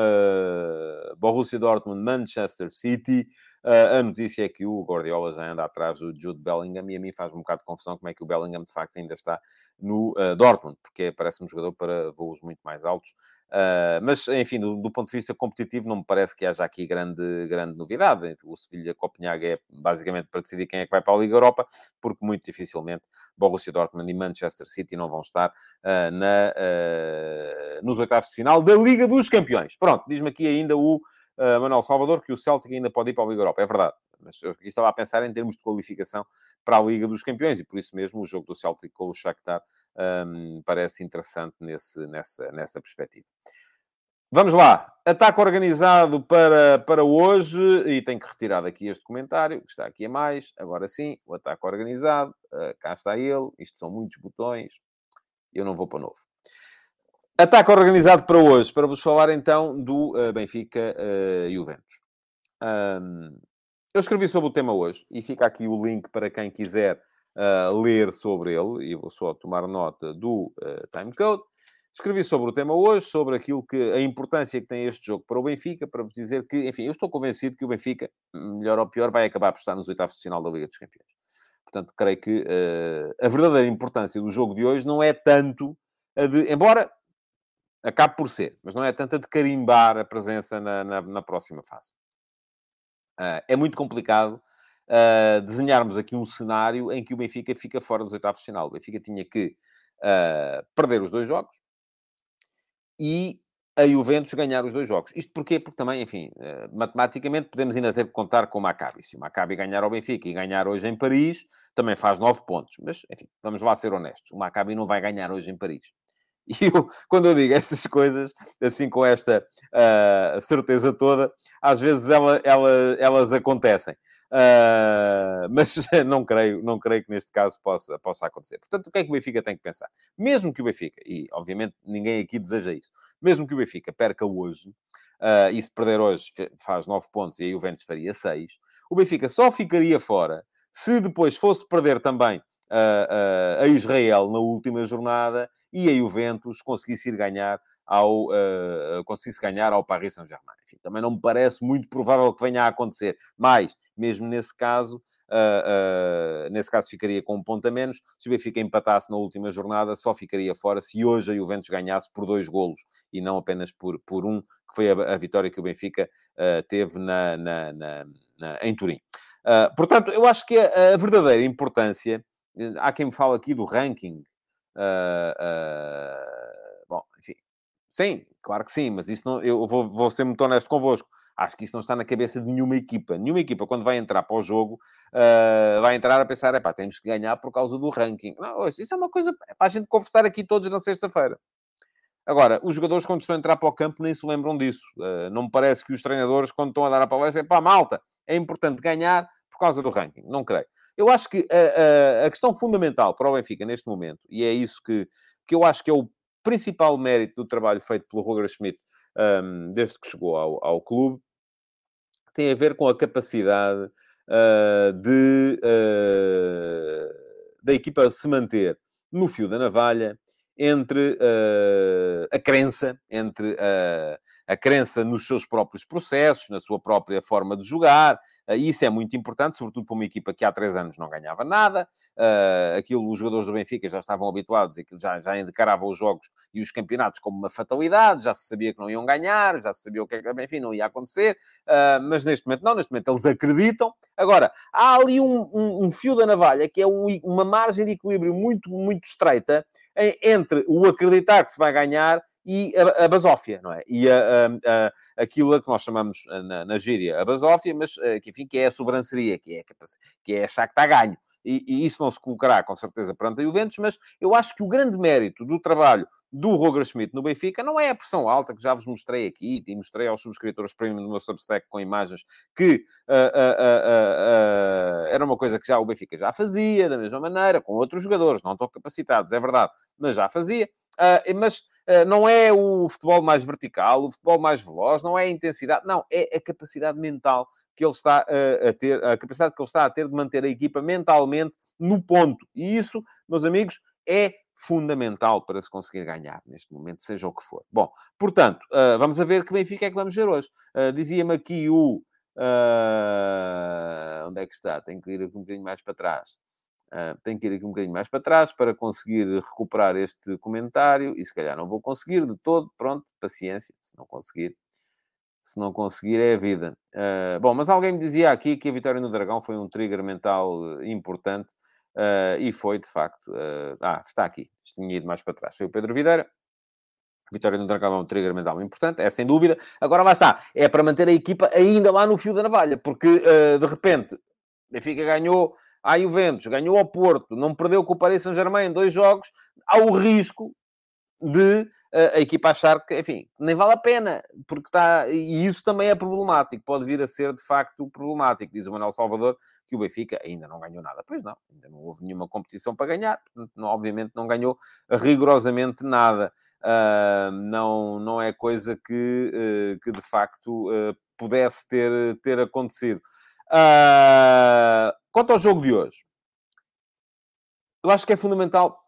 Borussia Dortmund-Manchester City. Uh, a notícia é que o Guardiola já anda atrás do Jude Bellingham e a mim faz um bocado de confusão como é que o Bellingham de facto ainda está no uh, Dortmund, porque parece um jogador para voos muito mais altos. Uh, mas, enfim, do, do, ponto de vista competitivo, não me parece que haja aqui grande, grande novidade. O Sevilha-Copenhaga é basicamente para decidir quem é que vai para a Liga Europa, porque muito dificilmente Borussia Dortmund e Manchester City não vão estar uh, na, uh, nos oitavos de final da Liga dos Campeões. Pronto, diz-me aqui ainda o uh, Manuel Salvador, que o Celtic ainda pode ir para a Liga Europa. É verdade. Mas eu estava a pensar em termos de qualificação para a Liga dos Campeões e por isso mesmo o jogo do Celtic com o Shakhtar um, parece interessante nesse, nessa, nessa perspectiva. Vamos lá. Ataque organizado para, para hoje. E tenho que retirar daqui este comentário, que está aqui a mais. Agora sim, o ataque organizado. Uh, cá está ele. Isto são muitos botões. Eu não vou para novo. Ataque organizado para hoje, para vos falar então do uh, Benfica uh, Juventus. Um, eu escrevi sobre o tema hoje e fica aqui o link para quem quiser uh, ler sobre ele, e vou só tomar nota do uh, timecode. Escrevi sobre o tema hoje, sobre aquilo que a importância que tem este jogo para o Benfica, para vos dizer que, enfim, eu estou convencido que o Benfica, melhor ou pior, vai acabar por estar nos oitavos de final da Liga dos Campeões. Portanto, creio que uh, a verdadeira importância do jogo de hoje não é tanto a de, embora Acabe por ser, mas não é tanta de carimbar a presença na, na, na próxima fase. Uh, é muito complicado uh, desenharmos aqui um cenário em que o Benfica fica fora dos oitavos de final. O Benfica tinha que uh, perder os dois jogos e a Juventus ganhar os dois jogos. Isto porquê? Porque também, enfim, matematicamente podemos ainda ter que contar com o Maccabi. Se o Maccabi ganhar ao Benfica e ganhar hoje em Paris, também faz nove pontos. Mas, enfim, vamos lá ser honestos. O Maccabi não vai ganhar hoje em Paris. E eu, quando eu digo estas coisas, assim com esta uh, certeza toda, às vezes ela, ela, elas acontecem. Uh, mas não creio, não creio que neste caso possa, possa acontecer. Portanto, o que é que o Benfica tem que pensar? Mesmo que o Benfica, e obviamente ninguém aqui deseja isso, mesmo que o Benfica perca hoje, uh, e se perder hoje faz 9 pontos e aí o Ventos faria 6, o Benfica só ficaria fora se depois fosse perder também a, Israel na última jornada e a Juventus conseguisse ir ganhar ao, uh, conseguisse ganhar ao Paris Saint-Germain. também não me parece muito provável que venha a acontecer. Mas, mesmo nesse caso, uh, uh, nesse caso ficaria com um ponto a menos. Se o Benfica empatasse na última jornada, só ficaria fora se hoje a Juventus ganhasse por dois golos e não apenas por, por um, que foi a, a vitória que o Benfica teve na, na, na em Turim. Uh, portanto, eu acho que a, a, verdadeira importância, há quem me fala aqui do ranking. Uh, uh, bom, enfim, sim, claro que sim, mas isso não, eu vou, vou ser muito honesto convosco. Acho que isso não está na cabeça de nenhuma equipa. Nenhuma equipa, quando vai entrar para o jogo, vai entrar a pensar, é pá, temos que ganhar por causa do ranking. Não, isso é uma coisa é para a gente conversar aqui todos na sexta-feira. Agora, os jogadores, quando estão a entrar para o campo, nem se lembram disso. Uh, não me parece que os treinadores, quando estão a dar a palestra, é pá, malta, é importante ganhar causa do ranking. Não creio. Eu acho que a, a, a, questão fundamental para o Benfica neste momento, e é isso que, que eu acho que é o principal mérito do trabalho feito pelo Roger Schmidt um, desde que chegou ao, ao, clube, tem a ver com a capacidade uh, de, uh, da equipa se manter no fio da navalha entre uh, a crença, entre a crença nos seus próprios processos, na sua própria forma de jogar. Uh, isso é muito importante, sobretudo para uma equipa que há três anos não ganhava nada. Uh, aquilo, os jogadores do Benfica já estavam habituados e já, já encaravam os jogos e os campeonatos como uma fatalidade, já se sabia que não iam ganhar, já se sabia o que é enfim, não ia acontecer. Uh, mas neste momento não, neste momento eles acreditam. Agora, há ali um, um, um fio da navalha que é um, uma margem de equilíbrio muito, muito estreita entre o acreditar que se vai ganhar e a, a basófia, não é? E a, a, aquilo que nós chamamos na, na gíria a basófia, mas eh, que, enfim, que é a sobranceria, que é, que é achar que está ganho. E, e, isso não se colocará, com certeza, perante a Juventus, mas eu acho que o grande mérito do trabalho do Roger Schmidt no Benfica não é a pressão alta que já vos mostrei aqui e mostrei aos subscritores premium do meu Substack com imagens que uh, uh, uh, era uma coisa que já o Benfica já fazia da mesma maneira, com outros jogadores, não tão capacitados, é verdade, mas já fazia. mas não é o futebol mais vertical, o futebol mais veloz, não é a intensidade, não, é a capacidade mental que ele está a ter, a capacidade que ele está a ter de manter a equipa mentalmente no ponto. E isso, meus amigos, é fundamental para se conseguir ganhar neste momento, seja o que for. Bom, portanto, uh, vamos a ver que Benfica é que vamos ver hoje. Uh, Dizia-me aqui o. Uh, onde é que está? Tenho que ir aqui um bocadinho mais para trás. Uh, tenho que ir aqui um bocadinho mais para trás para conseguir recuperar este comentário e se calhar não vou conseguir de todo. Pronto, paciência, se não conseguir. Se não conseguir, é a vida. Bom, mas alguém me dizia aqui que a vitória no Dragão foi um trigger mental importante Uh, e foi, de facto... Uh, ah, está aqui. Tinha ido mais para trás. Foi o Pedro Videira. Vitória no Dragão é um trigger mental importante, é sem dúvida. Agora lá está. É para manter a equipa ainda lá no fio da navalha. Porque, uh, de repente, Benfica ganhou a Juventus, ganhou ao Porto, não perdeu com o Paris Saint-Germain em dois jogos. Há o risco de a equipa achar que, enfim, nem vale a pena, porque está. E isso também é problemático, pode vir a ser de facto problemático. Diz o Manuel Salvador que o Benfica ainda não ganhou nada. Pois não, ainda não houve nenhuma competição para ganhar, portanto, não, obviamente não ganhou rigorosamente nada. Uh, não, não é coisa que, uh, que de facto uh, pudesse ter, ter acontecido. quanto ao jogo de hoje, eu acho que é fundamental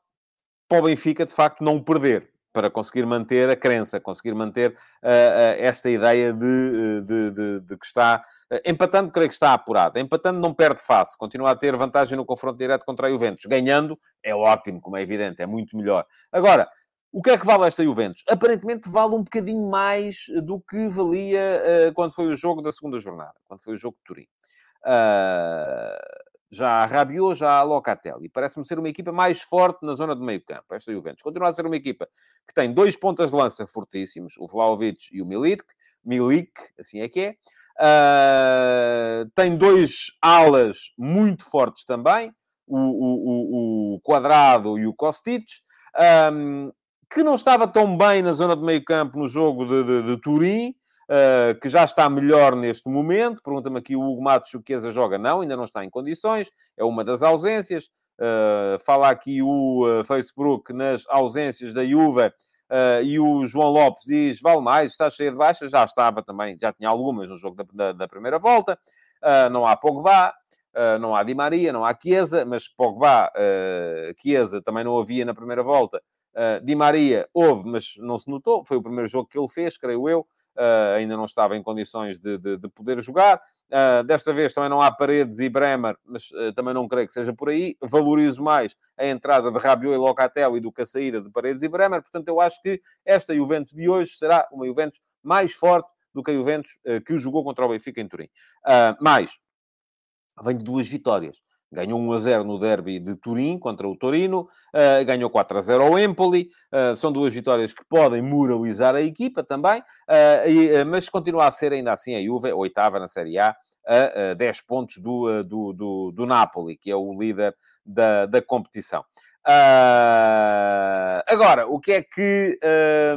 para o Benfica, de facto, não perder para conseguir manter a crença, conseguir manter uh, uh, esta ideia de, de, de, de que está uh, empatando, creio que está apurado. Empatando não perde face, continua a ter vantagem no confronto direto contra a Juventus. Ganhando é ótimo, como é evidente, é muito melhor. Agora, o que é que vale esta Juventus? Aparentemente vale um bocadinho mais do que valia quando foi o jogo da segunda jornada, quando foi o jogo de Turim. Uh, já a Rabiot, já a Locatelli. Parece-me ser uma equipa mais forte na zona do meio campo, esta Juventus. Continua a ser uma equipa que tem dois pontas de lança fortíssimos, o Vlaovic e o Milik, Milik, assim é que é. Uh, tem dois alas muito fortes também, o, o, o, o Quadrado e o Kostic, um, que não estava tão bem na zona do meio campo no jogo de, de, de Turim, uh, que já está melhor neste momento. Pergunta-me aqui o Hugo Matos, joga? Não, ainda não está em condições, é uma das ausências. Uh, fala aqui o uh, Facebook nas ausências da Juve uh, e o João Lopes diz, vale mais, está cheio de baixas, já estava também, já tinha algumas no jogo da, da, da primeira volta, não há Pogba, não há Di Maria, não há Chiesa, mas Pogba, uh, Chiesa também não havia na primeira volta, Di Maria houve, mas não se notou, foi o primeiro jogo que ele fez, creio eu, uh, ainda não estava em condições de, de, de poder jogar. Uh, desta vez também não há Paredes e Bremer, mas uh, também não creio que seja por aí. Valorizo mais a entrada de Rabiot e Locatel e do que a saída de Paredes e Bremer. Portanto, eu acho que esta Juventus de hoje será uma Juventus mais forte do que a Juventus que jogou contra o Benfica em Turim. mais, vem de duas vitórias. Ganhou 1 a 0 no derby de Turim contra o Torino, uh, ganhou 4 a 0 ao Empoli. Uh, são duas vitórias que podem moralizar a equipa também, uh, e, mas continua a ser ainda assim a Juve, oitava na Série A, a 10 pontos do, do, do, do, Napoli, que é o líder da, da competição. agora, o que é que.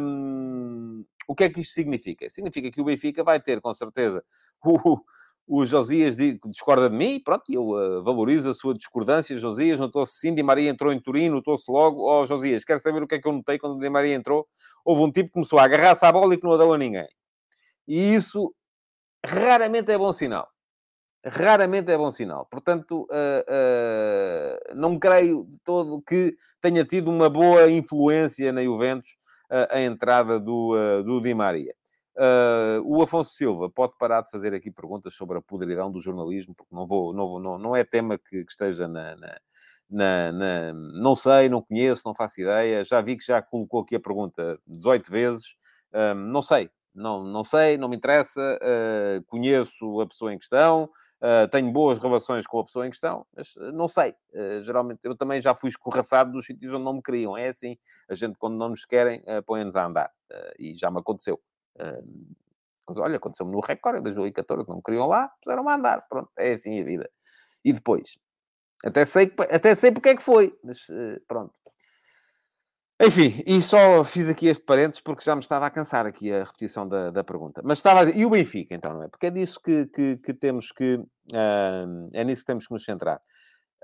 Um, o que é que isto significa? Significa que o Benfica vai ter, com certeza, o, o Josias discorda de mim, pronto, eu uh, valorizo a sua discordância, Josias, notou-se sim, Di Maria entrou em Turim, notou-se logo, ó oh, Josias, quero saber o que é que eu notei quando Di Maria entrou, houve um tipo que começou a agarrar-se à bola e que não a deu a ninguém. E isso raramente é bom sinal. Raramente é bom sinal. Portanto, uh, uh, não creio de todo que tenha tido uma boa influência na Juventus a entrada do, do Di Maria. Uh, o Afonso Silva pode parar de fazer aqui perguntas sobre a podridão do jornalismo, porque não vou, não, vou, não, não é tema que, que esteja na, na, na, na, Não sei, não conheço, não faço ideia. Já vi que já colocou aqui a pergunta 18 vezes. Uh, não sei, não, não sei, não me interessa. Uh, conheço a pessoa em questão, tenho boas relações com a pessoa em questão, mas não sei. geralmente eu também já fui escorraçado dos sítios onde não me queriam. É assim, a gente quando não nos querem, põe-nos a andar. e já me aconteceu. Olha, aconteceu-me no Record em 2014, não me queriam lá, puseram-me a andar. Pronto, é assim a vida. E depois? Até sei, até sei porque é que foi, mas uh, pronto. Enfim, e só fiz aqui este parênteses porque já me estava a cansar aqui a repetição da, da pergunta. Mas estava a dizer, e o Benfica, então, não é? Porque é disso que, que, que temos que... Uh, é nisso que temos que nos centrar.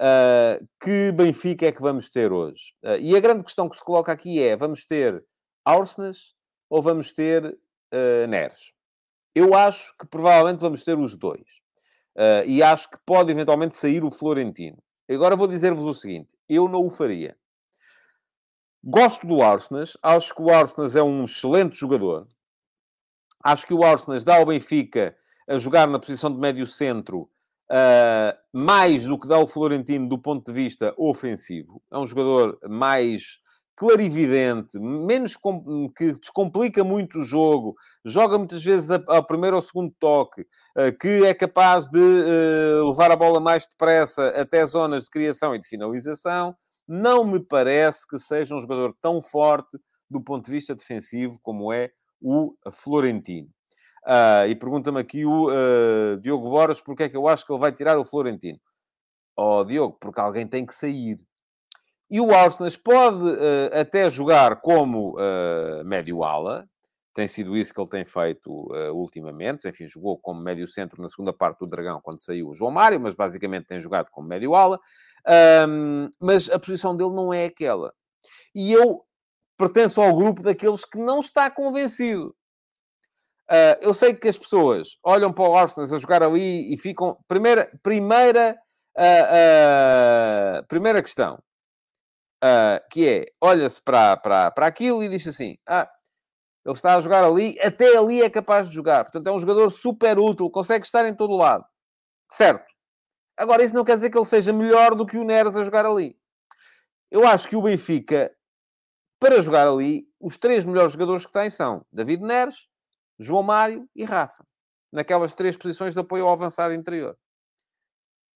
Uh, que Benfica é que vamos ter hoje? Uh, e a grande questão que se coloca aqui é, vamos ter Arsenas ou vamos ter uh, Neres. Eu acho que provavelmente vamos ter os dois. Uh, e acho que pode eventualmente sair o Florentino. Agora vou dizer-vos o seguinte: eu não o faria. Gosto do Arsenal, acho que o Arsenal é um excelente jogador. Acho que o Arsenal dá ao Benfica a jogar na posição de médio centro uh, mais do que dá o Florentino do ponto de vista ofensivo. É um jogador mais clarividente, menos que descomplica muito o jogo, joga muitas vezes ao primeiro ou segundo toque, eh, que é capaz de eh, levar a bola mais depressa até zonas de criação e de finalização, não me parece que seja um jogador tão forte do ponto de vista defensivo como é o Florentino. Uh, e pergunta-me aqui o uh, Diogo Boras porque é que eu acho que ele vai tirar o Florentino. Oh, Diogo, porque alguém tem que sair. E o Arsenal pode uh, até jogar como uh, médio-ala, tem sido isso que ele tem feito uh, ultimamente. Enfim, jogou como médio-centro na segunda parte do Dragão, quando saiu o João Mário, mas basicamente tem jogado como médio-ala. Um, mas a posição dele não é aquela. E eu pertenço ao grupo daqueles que não está convencido. Uh, eu sei que as pessoas olham para o Arsenal a jogar ali e ficam. Primeira, primeira, uh, primeira questão uh, que é, olha-se para, para, para aquilo e diz assim, ah, ele está a jogar ali, até ali é capaz de jogar. Portanto, é um jogador super útil, consegue estar em todo lado. Certo. Agora, isso não quer dizer que ele seja melhor do que o Neres a jogar ali. Eu acho que o Benfica, para jogar ali, os três melhores jogadores que tem são David Neres, João Mário e Rafa. Naquelas três posições de apoio ao avançado interior.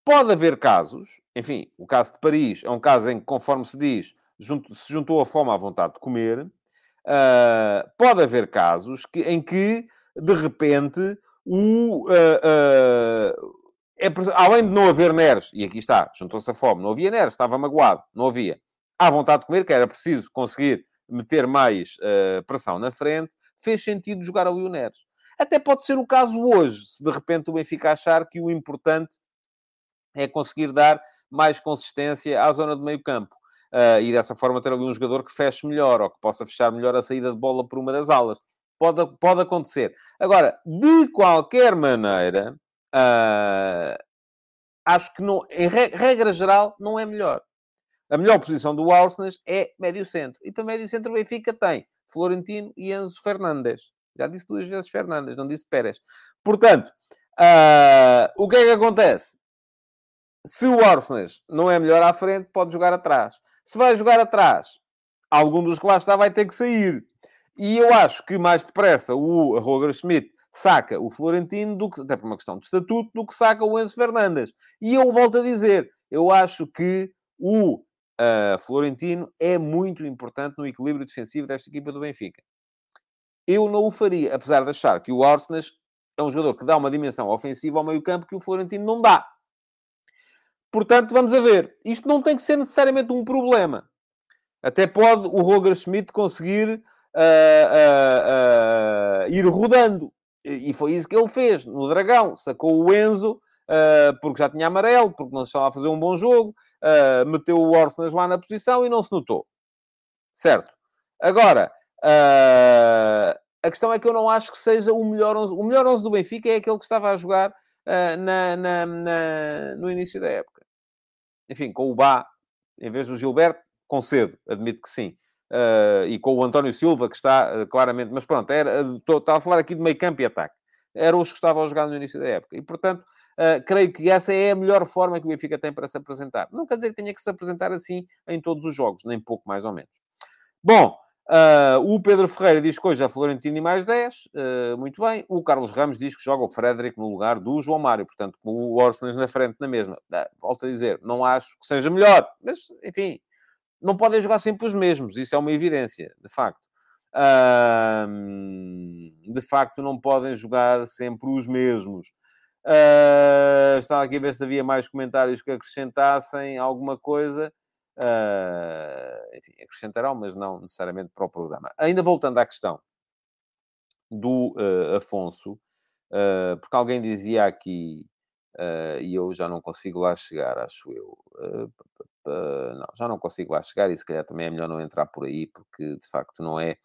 Pode haver casos, enfim, o caso de Paris é um caso em que, conforme se diz, junto, se juntou a fome à vontade de comer. Uh, pode haver casos que, em que, de repente, o, uh, uh, é, além de não haver Neres, e aqui está, juntou-se a fome, não havia Neres, estava magoado, não havia. À vontade de comer, que era preciso conseguir meter mais pressão na frente, fez sentido jogar ali o Neres. Até pode ser o caso hoje, se de repente o Benfica achar que o importante é conseguir dar mais consistência à zona de meio campo. Uh, e dessa forma ter ali um jogador que feche melhor ou que possa fechar melhor a saída de bola por uma das alas. Pode, pode acontecer. Agora, de qualquer maneira, uh, acho que não, em regra geral não é melhor. A melhor posição do Arsenal é médio-centro. E para médio-centro o Benfica tem Florentino e Enzo Fernandes. Já disse duas vezes Fernandes, não disse Pérez. Portanto, uh, o que é que acontece? Se o Arsenal não é melhor à frente, pode jogar atrás. Se vai jogar atrás, algum dos que lá está vai ter que sair. E eu acho que mais depressa o Roger Schmidt saca o Florentino, do que, até por uma questão de estatuto, do que saca o Enzo Fernandes. E eu volto a dizer, eu acho que o uh, Florentino é muito importante no equilíbrio defensivo desta equipa do Benfica. Eu não o faria, apesar de achar que o Arsenas é um jogador que dá uma dimensão ofensiva ao meio-campo que o Florentino não dá. Portanto, vamos a ver. Isto não tem que ser necessariamente um problema. Até pode o Roger Schmidt conseguir uh, uh, uh, ir rodando. E foi isso que ele fez no Dragão. Sacou o Enzo, porque já tinha amarelo, porque não estava a fazer um bom jogo, meteu o Orsenas lá na posição e não se notou. Certo? Agora, a questão é que eu não acho que seja o melhor 11. O melhor 11 do Benfica é aquele que estava a jogar na, na, na, no início da época. Enfim, com o Bá, em vez do Gilberto, concedo, admito que sim. Uh, e com o António Silva, que está uh, claramente, mas pronto, era, estou, estava a falar aqui de meio campo e ataque. Eram os que estavam a jogar no início da época. E, portanto, uh, creio que essa é a melhor forma que o Benfica tem para se apresentar. Não quer dizer que tenha que se apresentar assim em todos os jogos, nem pouco mais ou menos. Bom, o Pedro Ferreira diz que hoje é Florentino e mais 10. muito bem. O Carlos Ramos diz que joga o Frederic no lugar do João Mário. Portanto, com o Orsenas na frente na mesma. volto a dizer, não acho que seja melhor. Mas, enfim, não podem jogar sempre os mesmos, isso é uma evidência, de facto. Uh, de facto, não podem jogar sempre os mesmos. Uh, estava aqui a ver se havia mais comentários que acrescentassem alguma coisa. Uh, enfim, acrescentarão, mas não necessariamente para o programa. Ainda voltando à questão do uh, Afonso, uh, porque alguém dizia aqui, e eu já não consigo lá chegar, acho eu. Uh, não, já não consigo lá chegar e se calhar também é melhor não entrar por aí, porque de facto não é,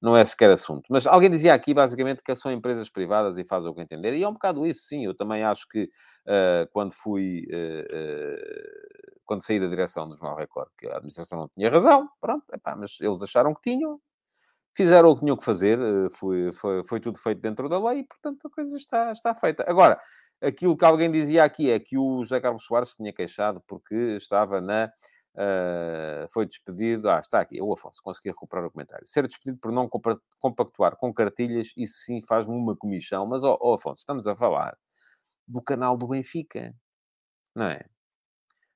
não é sequer assunto. Mas alguém dizia aqui basicamente que são empresas privadas e faz o que entender, e é um bocado isso, sim. Eu também acho que uh, quando fui, uh, quando saí da direção do Jornal Record, que a administração não tinha razão, pronto, epá, mas eles acharam que tinham, fizeram o que tinham que fazer, foi, foi, foi tudo feito dentro da lei e, portanto, a coisa está, está feita. Agora, Aquilo que alguém dizia aqui é que o José Carlos Soares se tinha queixado porque estava na. Uh, foi despedido. Ah, está aqui, o Afonso, consegui recuperar o comentário. Ser despedido por não compactuar com cartilhas, isso sim faz-me uma comissão. Mas, ó oh, oh, Afonso, estamos a falar do canal do Benfica, não é?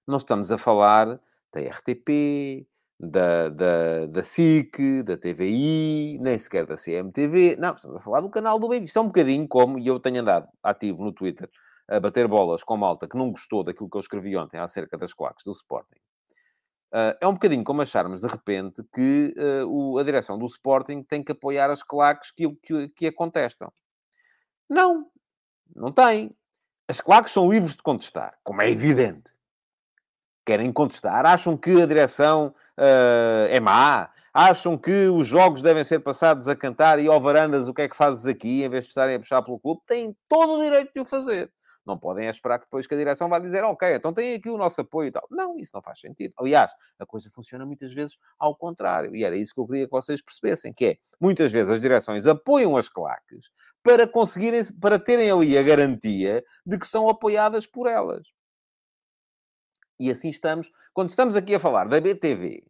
Não estamos a falar da RTP, da, da, da SIC, da TVI, nem sequer da CMTV. Não, estamos a falar do canal do Benfica. Isto é um bocadinho como, e eu tenho andado ativo no Twitter, a bater bolas com malta que não gostou daquilo que eu escrevi ontem acerca das claques do Sporting. Uh, é um bocadinho como acharmos, de repente, que uh, o, a direção do Sporting tem que apoiar as claques que, que, que a contestam. Não, não tem. As claques são livres de contestar, como é evidente querem contestar, acham que a direção uh, é má, acham que os jogos devem ser passados a cantar e ao varandas o que é que fazes aqui, em vez de estarem a puxar pelo clube, têm todo o direito de o fazer. Não podem esperar que depois que a direção vá dizer, ok, então tem aqui o nosso apoio e tal. Não, isso não faz sentido. Aliás, a coisa funciona muitas vezes ao contrário. E era isso que eu queria que vocês percebessem, que é, muitas vezes as direções apoiam as claques para conseguirem, para terem ali a garantia de que são apoiadas por elas. E assim estamos. Quando estamos aqui a falar da BTV,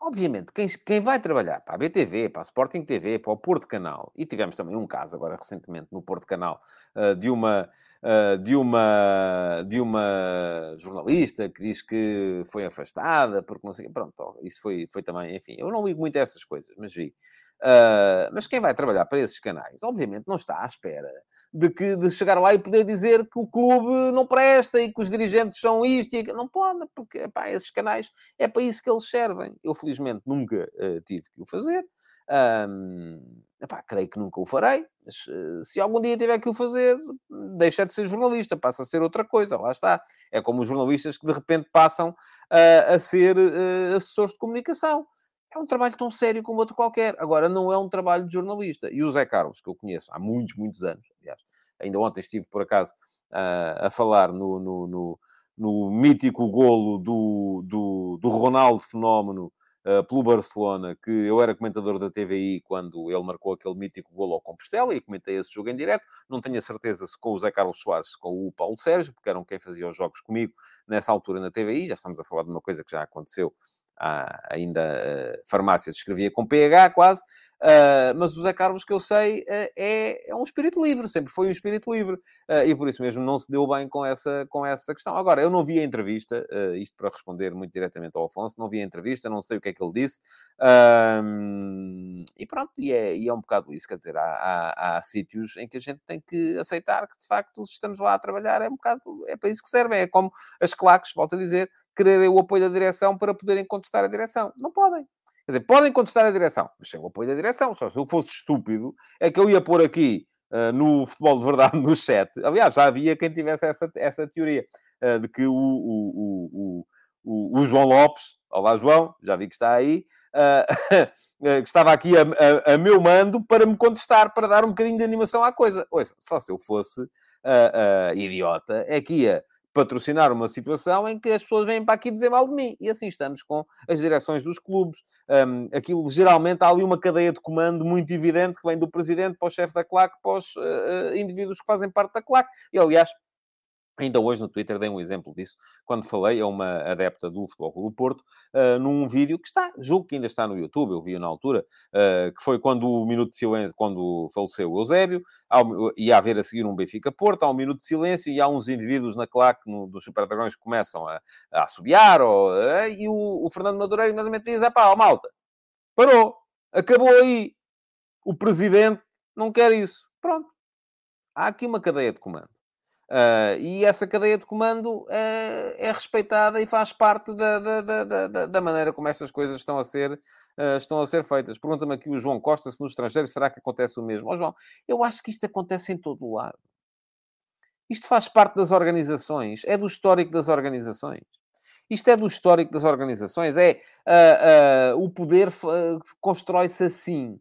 obviamente, quem, quem vai trabalhar para a BTV, para a Sporting TV, para o Porto Canal, e tivemos também um caso agora recentemente no Porto Canal uh, de uma. Uh, de uma de uma jornalista que diz que foi afastada porque não sei pronto isso foi foi também enfim eu não ligo muito a essas coisas mas vi Uh, mas quem vai trabalhar para esses canais, obviamente, não está à espera de, que, de chegar lá e poder dizer que o clube não presta e que os dirigentes são isto e aquilo. Não pode, porque epá, esses canais é para isso que eles servem. Eu, felizmente, nunca uh, tive que o fazer. Um, epá, creio que nunca o farei, mas uh, se algum dia tiver que o fazer, deixa de ser jornalista, passa a ser outra coisa, lá está. É como os jornalistas que de repente passam a ser assessores de comunicação é um trabalho tão sério como outro qualquer. Agora, não é um trabalho de jornalista. E o Zé Carlos, que eu conheço há muitos, muitos anos, aliás, ainda ontem estive, por acaso, uh, a falar no, no, no, no, mítico golo do, do, do Ronaldo Fenómeno uh, pelo Barcelona, que eu era comentador da TVI quando ele marcou aquele mítico golo ao Compostela e comentei esse jogo em direto. Não tenho a certeza se com o Zé Carlos Soares, com o Paulo Sérgio, porque eram quem fazia os jogos comigo nessa altura na TVI. Já estamos a falar de uma coisa que já aconteceu ainda uh, farmácias, escrevia com PH quase, Uh, mas o Zé Carlos, que eu sei, uh, é, é, um espírito livre, sempre foi um espírito livre. E por isso mesmo não se deu bem com essa, com essa questão. Agora, eu não vi a entrevista, isto para responder muito diretamente ao Afonso, não vi a entrevista, não sei o que é que ele disse. e pronto, e é, e é um bocado isso. Quer dizer, há, há, há, sítios em que a gente tem que aceitar que, de facto, se estamos lá a trabalhar, é um bocado, é para isso que serve. É como as claques, volto a dizer, quererem o apoio da direção para poderem contestar a direção. Não podem. Quer dizer, podem contestar a direção, mas sem o apoio da direção. Só se eu fosse estúpido, é que eu ia pôr aqui uh, no futebol de verdade no chat. Aliás, já havia quem tivesse essa, essa teoria uh, de que o, o, o, o, João Lopes, olá João, já vi que está aí, uh, que estava aqui a, a, a, meu mando para me contestar, para dar um bocadinho de animação à coisa. Ouça, só se eu fosse idiota, é que ia patrocinar uma situação em que as pessoas vêm para aqui dizer mal de mim. E assim estamos com as direções dos clubes. Um, aquilo, geralmente, há ali uma cadeia de comando muito evidente que vem do presidente para o chefe da claque, para os uh, indivíduos que fazem parte da claque. E, aliás, Ainda hoje no Twitter dei um exemplo disso, quando falei a uma adepta do Futebol Clube do Porto, uh, num vídeo que está, julgo que ainda está no YouTube, eu vi na altura, uh, que foi quando o minuto de silêncio, quando faleceu o Eusébio, ao, ia haver a seguir um Benfica-Porto, há um minuto de silêncio e há uns indivíduos na claque no, dos Super Dragões que começam a, a assobiar, ou, uh, e o, o, Fernando Madureira imediatamente diz, pá, ó, malta, parou, acabou aí, o Presidente não quer isso. Pronto. Há aqui uma cadeia de comando. Uh, e essa cadeia de comando uh, é respeitada e faz parte da, da, da, da, maneira como estas coisas estão a ser, uh, estão a ser feitas. Pergunta-me aqui o João Costa se no estrangeiro será que acontece o mesmo. Oh, João, eu acho que isto acontece em todo o lado. Isto faz parte das organizações, é do histórico das organizações. Isto é do histórico das organizações, é o poder constrói-se assim.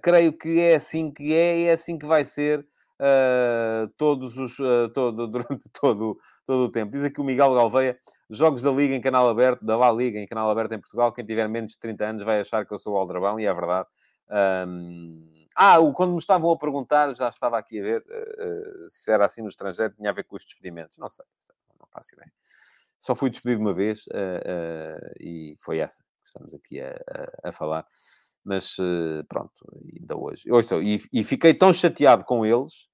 creio que é assim que é e é assim que vai ser uh, todos os, uh, todo, durante todo, todo o tempo. Diz aqui o Miguel Galveia, jogos da Liga em canal aberto, da La Liga em canal aberto em Portugal, quem tiver menos de 30 anos vai achar que eu sou o Aldrabão, e é verdade. Um... Ah, quando me estavam a perguntar, já estava aqui a ver uh, se era assim no estrangeiro, tinha a ver com os despedimentos. Não sei, não faço ideia. Só fui despedido uma vez e foi essa que estamos aqui a, a, a falar mas pronto, ainda hoje. Ouçam, e, e fiquei tão chateado com eles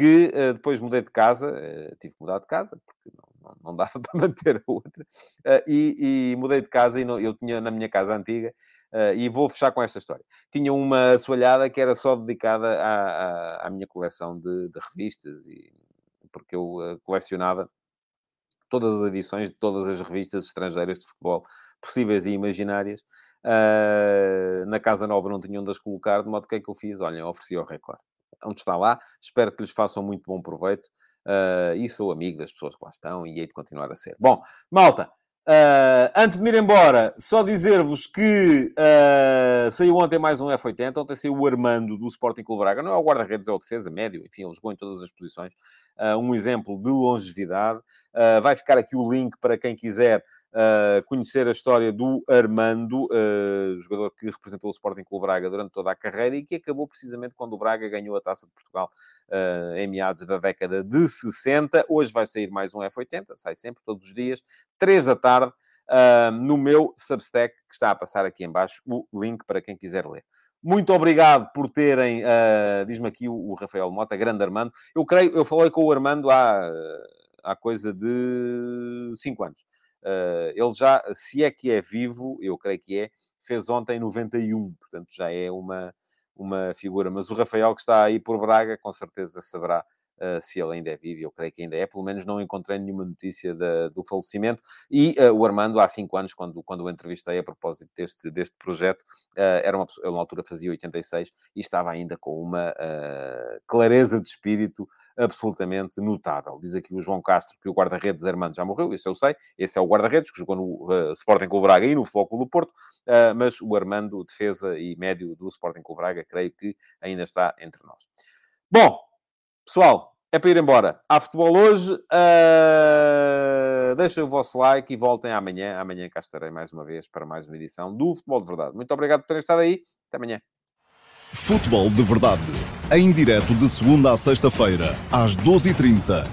que uh, depois mudei de casa, uh, tive que mudar de casa, porque não, não, não dava para manter a outra, uh, e, e, mudei de casa e não, eu tinha na minha casa antiga, e vou fechar com esta história. Tinha uma assoalhada que era só dedicada à, à, à minha coleção de, de, revistas, e, porque eu colecionava todas as edições de todas as revistas estrangeiras de futebol possíveis e imaginárias. na Casa Nova não tinha onde as colocar, de modo que é que eu fiz? Olha, ofereci ao Record onde está lá. Espero que lhes façam muito bom proveito. Uh, e sou amigo das pessoas que lá estão e hei de continuar a ser. Bom, malta, uh, antes de me ir embora, só dizer-vos que uh, saiu ontem mais um F80. Ontem saiu o Armando do Sporting Clube Braga. Não é o guarda-redes, é o defesa médio. Enfim, ele jogou em todas as posições. um exemplo de longevidade. vai ficar aqui o link para quem quiser uh, conhecer a história do Armando, uh, jogador que representou o Sporting Clube Braga durante toda a carreira e que acabou precisamente quando o Braga ganhou a Taça de Portugal uh, em meados da década de 60. Hoje vai sair mais um F80, sai sempre, todos os dias, 3 da tarde, no meu Substack, que está a passar aqui embaixo o link para quem quiser ler. Muito obrigado por terem, diz-me aqui o, o, Rafael Mota, grande Armando. Eu creio, eu falei com o Armando há, há coisa de 5 anos. Uh, ele já, se é que é vivo, eu creio que é, fez ontem 91, portanto já é uma, uma figura. Mas o Rafael que está aí por Braga, com certeza saberá uh, se ele ainda é vivo, eu creio que ainda é, pelo menos não encontrei nenhuma notícia do falecimento. E uh, o Armando, há cinco anos, quando, quando o entrevistei a propósito deste, deste projeto, era uma ele na altura fazia 86 e estava ainda com uma clareza de espírito absolutamente notável. Diz aqui o João Castro que o guarda-redes Armando já morreu, isso eu sei. Esse é o guarda-redes que jogou no uh, Sporting Clube Braga e no Futebol do Porto, uh, mas o Armando, defesa e médio do Sporting Clube Braga, creio que ainda está entre nós. Bom, pessoal, é para ir embora. Há futebol hoje. Uh, deixem o vosso like e voltem amanhã. Amanhã cá estarei mais uma vez para mais uma edição do Futebol de Verdade. Muito obrigado por terem estado aí. Até amanhã. Futebol de Verdade. Em direto de segunda a sexta-feira, às 12h30